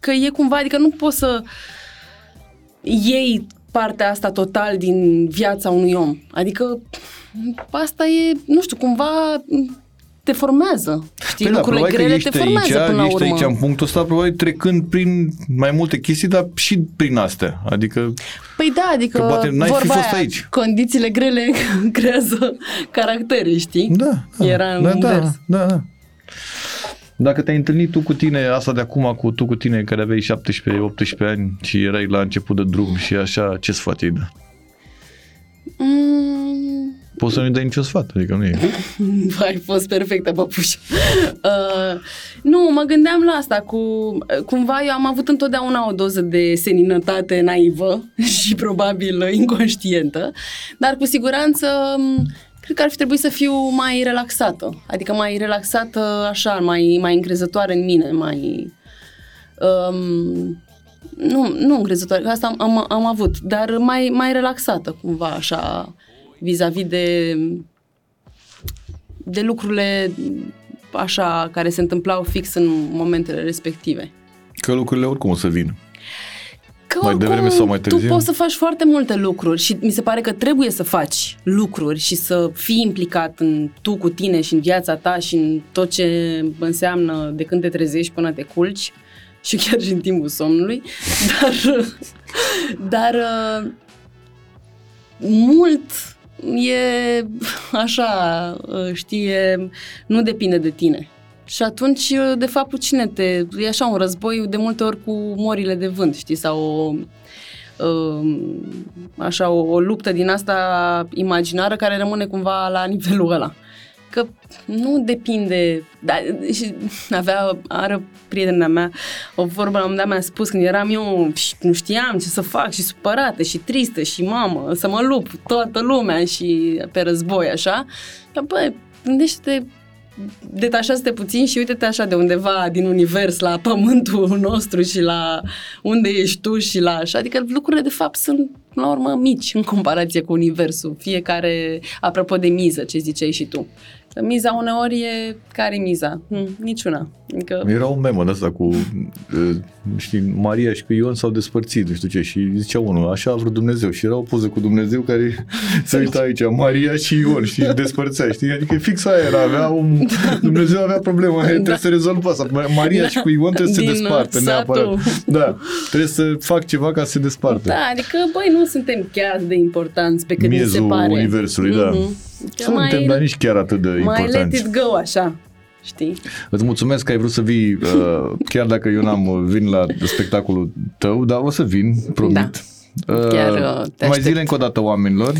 că e cumva, adică nu poți să iei partea asta total din viața unui om. Adică asta e, nu știu, cumva te formează. Știi, Păi da, lucrurile probabil că grele ești te formează aici, până la ești urmă. aici în punctul ăsta, probabil trecând prin mai multe chestii, dar și prin astea. Adică, Păi da, adică Că poate n-ai fi vorba fost aia, aici. condițiile grele (laughs) creează caractere, știi? da, da Era în da, da, invers. da, da. Dacă te-ai întâlnit tu cu tine, asta de acum, cu tu cu tine care aveai 17-18 ani și erai la început de drum și așa, ce sfat ai da? Mm, Poți să nu-i dai niciun sfat, adică nu e. (laughs) Ai fost perfectă, păpușă. Uh, nu, mă gândeam la asta cu... Cumva eu am avut întotdeauna o doză de seninătate naivă (laughs) și probabil inconștientă, dar cu siguranță m, cred că ar fi trebuit să fiu mai relaxată. Adică mai relaxată, așa, mai, mai încrezătoare în mine, mai... Um, nu, nu încrezătoare, că asta am, am, am avut, dar mai, mai relaxată cumva, așa, vis-a-vis de de lucrurile așa care se întâmplau fix în momentele respective. Că lucrurile oricum o să vină. Că Mai oricum, devreme sau mai tu târziu? poți să faci foarte multe lucruri și mi se pare că trebuie să faci lucruri și să fii implicat în tu cu tine și în viața ta și în tot ce înseamnă de când te trezești până te culci și chiar și în timpul somnului, (laughs) dar, dar uh, mult e așa, uh, știe, nu depinde de tine. Și atunci, uh, de fapt, cu cine te... E așa un război de multe ori cu morile de vânt, știi, sau o, um, așa o, o luptă din asta imaginară care rămâne cumva la nivelul ăla. Că nu depinde, da, și avea, are prietena mea, o vorbă la un moment dat mi-a spus când eram eu și nu știam ce să fac și supărată și tristă și mamă, să mă lupt toată lumea și pe război așa. Dar băi, gândește-te detașați-te puțin și uite-te așa de undeva din univers la pământul (laughs) nostru și la unde ești tu și la așa. Adică lucrurile de fapt sunt la urmă mici în comparație cu universul. Fiecare, apropo de miză, ce ziceai și tu. Că miza uneori e, care e miza? Hm, niciuna. Adică, Era un meme de asta cu, uh, știi, Maria și cu Ion s-au despărțit, nu știu ce, și zicea unul, așa a vrut Dumnezeu. Și era o poză cu Dumnezeu care se uita aici, Maria și Ion, și își despărțea, știi? Adică fix aia era, avea un, Dumnezeu avea problema, aia, trebuie să rezolvă asta. Maria Da. și cu Ion trebuie să se Din, despartă uh, neapărat. satul. Da, trebuie să fac ceva ca să se despartă. da, adică, băi, nu suntem chiar de importanți pe cât mi se Miezul pare. universului, da. Mhm. Că Suntem, dar nici chiar atât de mai importanți. let it go, așa. Știi? Îți mulțumesc că ai vrut să vii, uh, (laughs) chiar dacă eu n-am uh, vin la spectacolul tău, dar o să vin, promit. Da. Chiar, uh, te mai aștept. zile încă o dată oamenilor.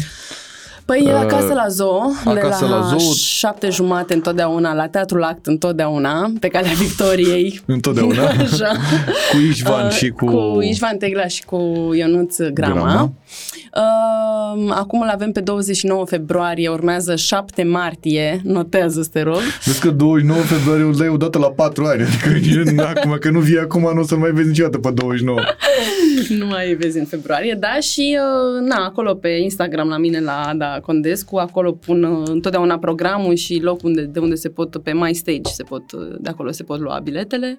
Păi Uh, acasă la zoo, acasă de la, la zoo. șapte jumate întotdeauna, la Teatrul Act întotdeauna, pe calea (laughs) Victoriei. Întotdeauna. (laughs) Așa. (laughs) Cu Ișvan Uh, și cu... Cu Ișvan Tegla și cu Ionuț Grama. Grama. Uh, acum îl avem pe 29 februarie, urmează 7 martie, notează te rog. Vezi că 29 februarie îl dai odată la 4 ani, adică e, acum, că nu vii acum, nu o să mai vezi niciodată pe 29. nu mai vezi în februarie, da, și uh, na, acolo pe Instagram la mine, la Ada Condescu, acolo pun uh, întotdeauna programul și locul unde, de unde se pot, pe My Stage, se pot, uh, de acolo se pot lua biletele.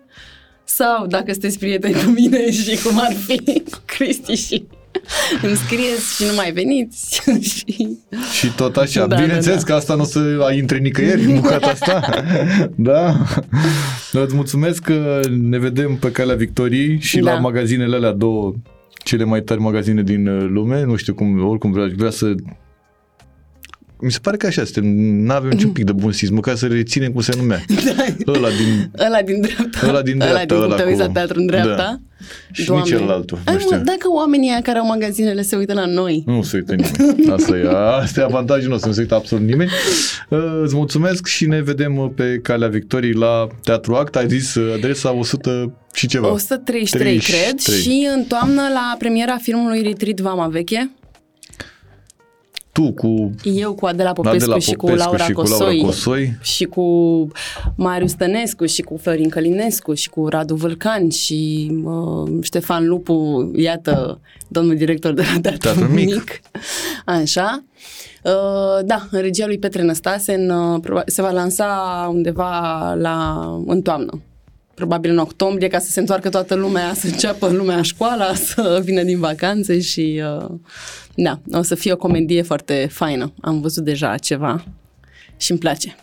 Sau dacă sunteți prieteni cu mine (laughs) și cum ar fi Cristi și (laughs) îmi scrieți și nu mai veniți. (laughs) și... Și tot așa. Da, Bineînțeles da, da. că asta nu o să intre nicăieri în bucata asta. da. Îți mulțumesc că ne vedem pe calea victoriei și Da. la magazinele alea două cele mai tari magazine din uh, lume. Nu știu cum, oricum vrea, vrea să mi se pare că așa suntem, nu avem niciun pic de bun simț, măcar să reținem cum se numea. (laughs) Ăla din... Ăla din dreapta. Ăla din Ăla dreapta, din ăla cum te uiți cu- la teatru în dreapta. Da. Și Doamne. nici celălaltul, nu Ai, mă, știu. dacă oamenii aia care au magazinele se uită la noi. Nu se uită nimeni. Asta e, asta e avantajul nostru, nu se uită absolut nimeni. Uh, Îți mulțumesc și ne vedem uh, pe calea victoriei la Teatru Act. Ai zis uh, adresa 100 și ceva. 133, cred, 33. și în toamnă la premiera filmului Retreat Vama Veche, Tu cu eu cu Adela Popescu, Adela și cu Popescu Laura și cu Cosoi, Laura Cosoi. și cu Marius Tănescu și cu Florin Călinescu și cu Radu Vâlcan și uh, Ștefan Lupu, iată, domnul director de la Teatru Teatru Mic. Mic. Așa. Uh, da, în regia lui Petre Năstase în, uh, proba- se va lansa undeva la, în toamnă. Probabil în octombrie, ca să se întoarcă toată lumea, să înceapă lumea școala, (laughs) să vină din vacanțe și uh, da, o să fie o comedie foarte faină. Am văzut deja ceva și îmi place.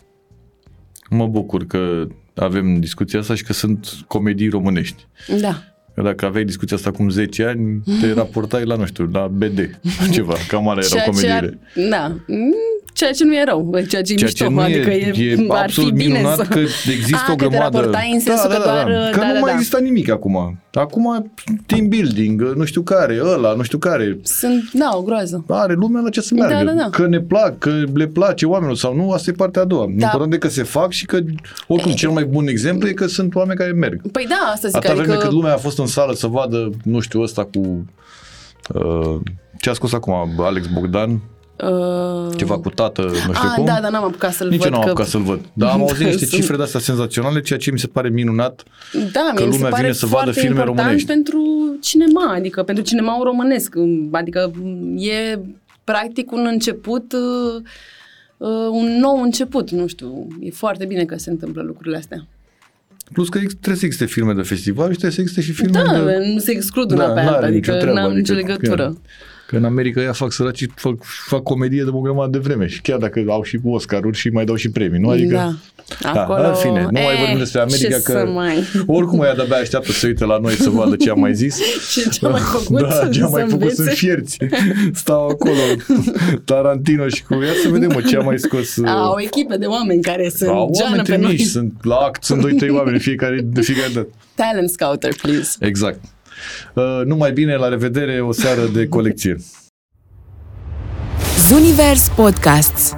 Mă bucur că avem discuția asta și că sunt comedii românești. Da. Că dacă aveai discuția asta acum 10 ani, te raportai la, nu știu, la BD, ceva, cam alea erau Ceea ce ar, comediile. da, Mm, ceea ce nu e rău, ceea ce e Ceea mișto, ce nu adică e, e, e ar absolut fi bine minunat să... că există A, o că te grămadă. raportai în sensul că doar... Că da, nu da, mai da. există nimic acum. Acum team building, nu știu care, ăla, nu știu care. Sunt, da, o groază. Are lumea la ce să Da, meargă. da, da. Că ne plac, că le place oamenilor sau nu, asta e partea a doua. Da. Important e că se fac și că, oricum, cel mai bun exemplu e că sunt oameni care merg. Păi da, asta zic, Atâta vreme adică... cât lumea a fost în sală să vadă, nu știu, ăsta cu... Uh, ce a scos acum Alex Bogdan, Uh, ceva cu tată, nu știu a, cum. da, dar n-am apucat să-l Nici văd. eu n-am că... apucat să-l văd. Dar am (laughs) auzit niște Sunt- cifre de-astea senzaționale, ceea ce mi se pare minunat. Da, că mie mi se lumea pare vine să vadă foarte filme important românești. pentru cinema, adică pentru cinema românesc. Adică e practic un început, uh, uh, un nou început, nu știu. E foarte bine că se întâmplă lucrurile astea. Plus că ex- trebuie să existe filme de festival și trebuie să existe și filme Da, de... nu se exclud una Da, pe n-are alta, nicio adică treabă, n-am nicio adică legătură. că- Că în America ea fac săraci, fac, fac comedie de o grămadă de vreme și chiar dacă au și Oscar-uri și mai dau și premii, nu? Adică... Da. Da, Acolo, în fine, nu mai eh, vorbim despre America ce că să mai... oricum ea de-abia așteaptă să se uite la noi să vadă ce am mai zis. (laughs) Ce ce-a mai făcut Da, ce am mai să făcut învețe? sunt fierți. Stau acolo, (laughs) Tarantino și cu ea să vedem mă, ce a mai scos. Au o echipă de oameni care sunt Au geană oameni pe noi. trimiși, sunt la act, sunt 2-3 oameni fiecare, de fiecare dată. Talent scouter, please. Exact. Uh, numai bine, la revedere, o seară de colecție. Zunivers Podcasts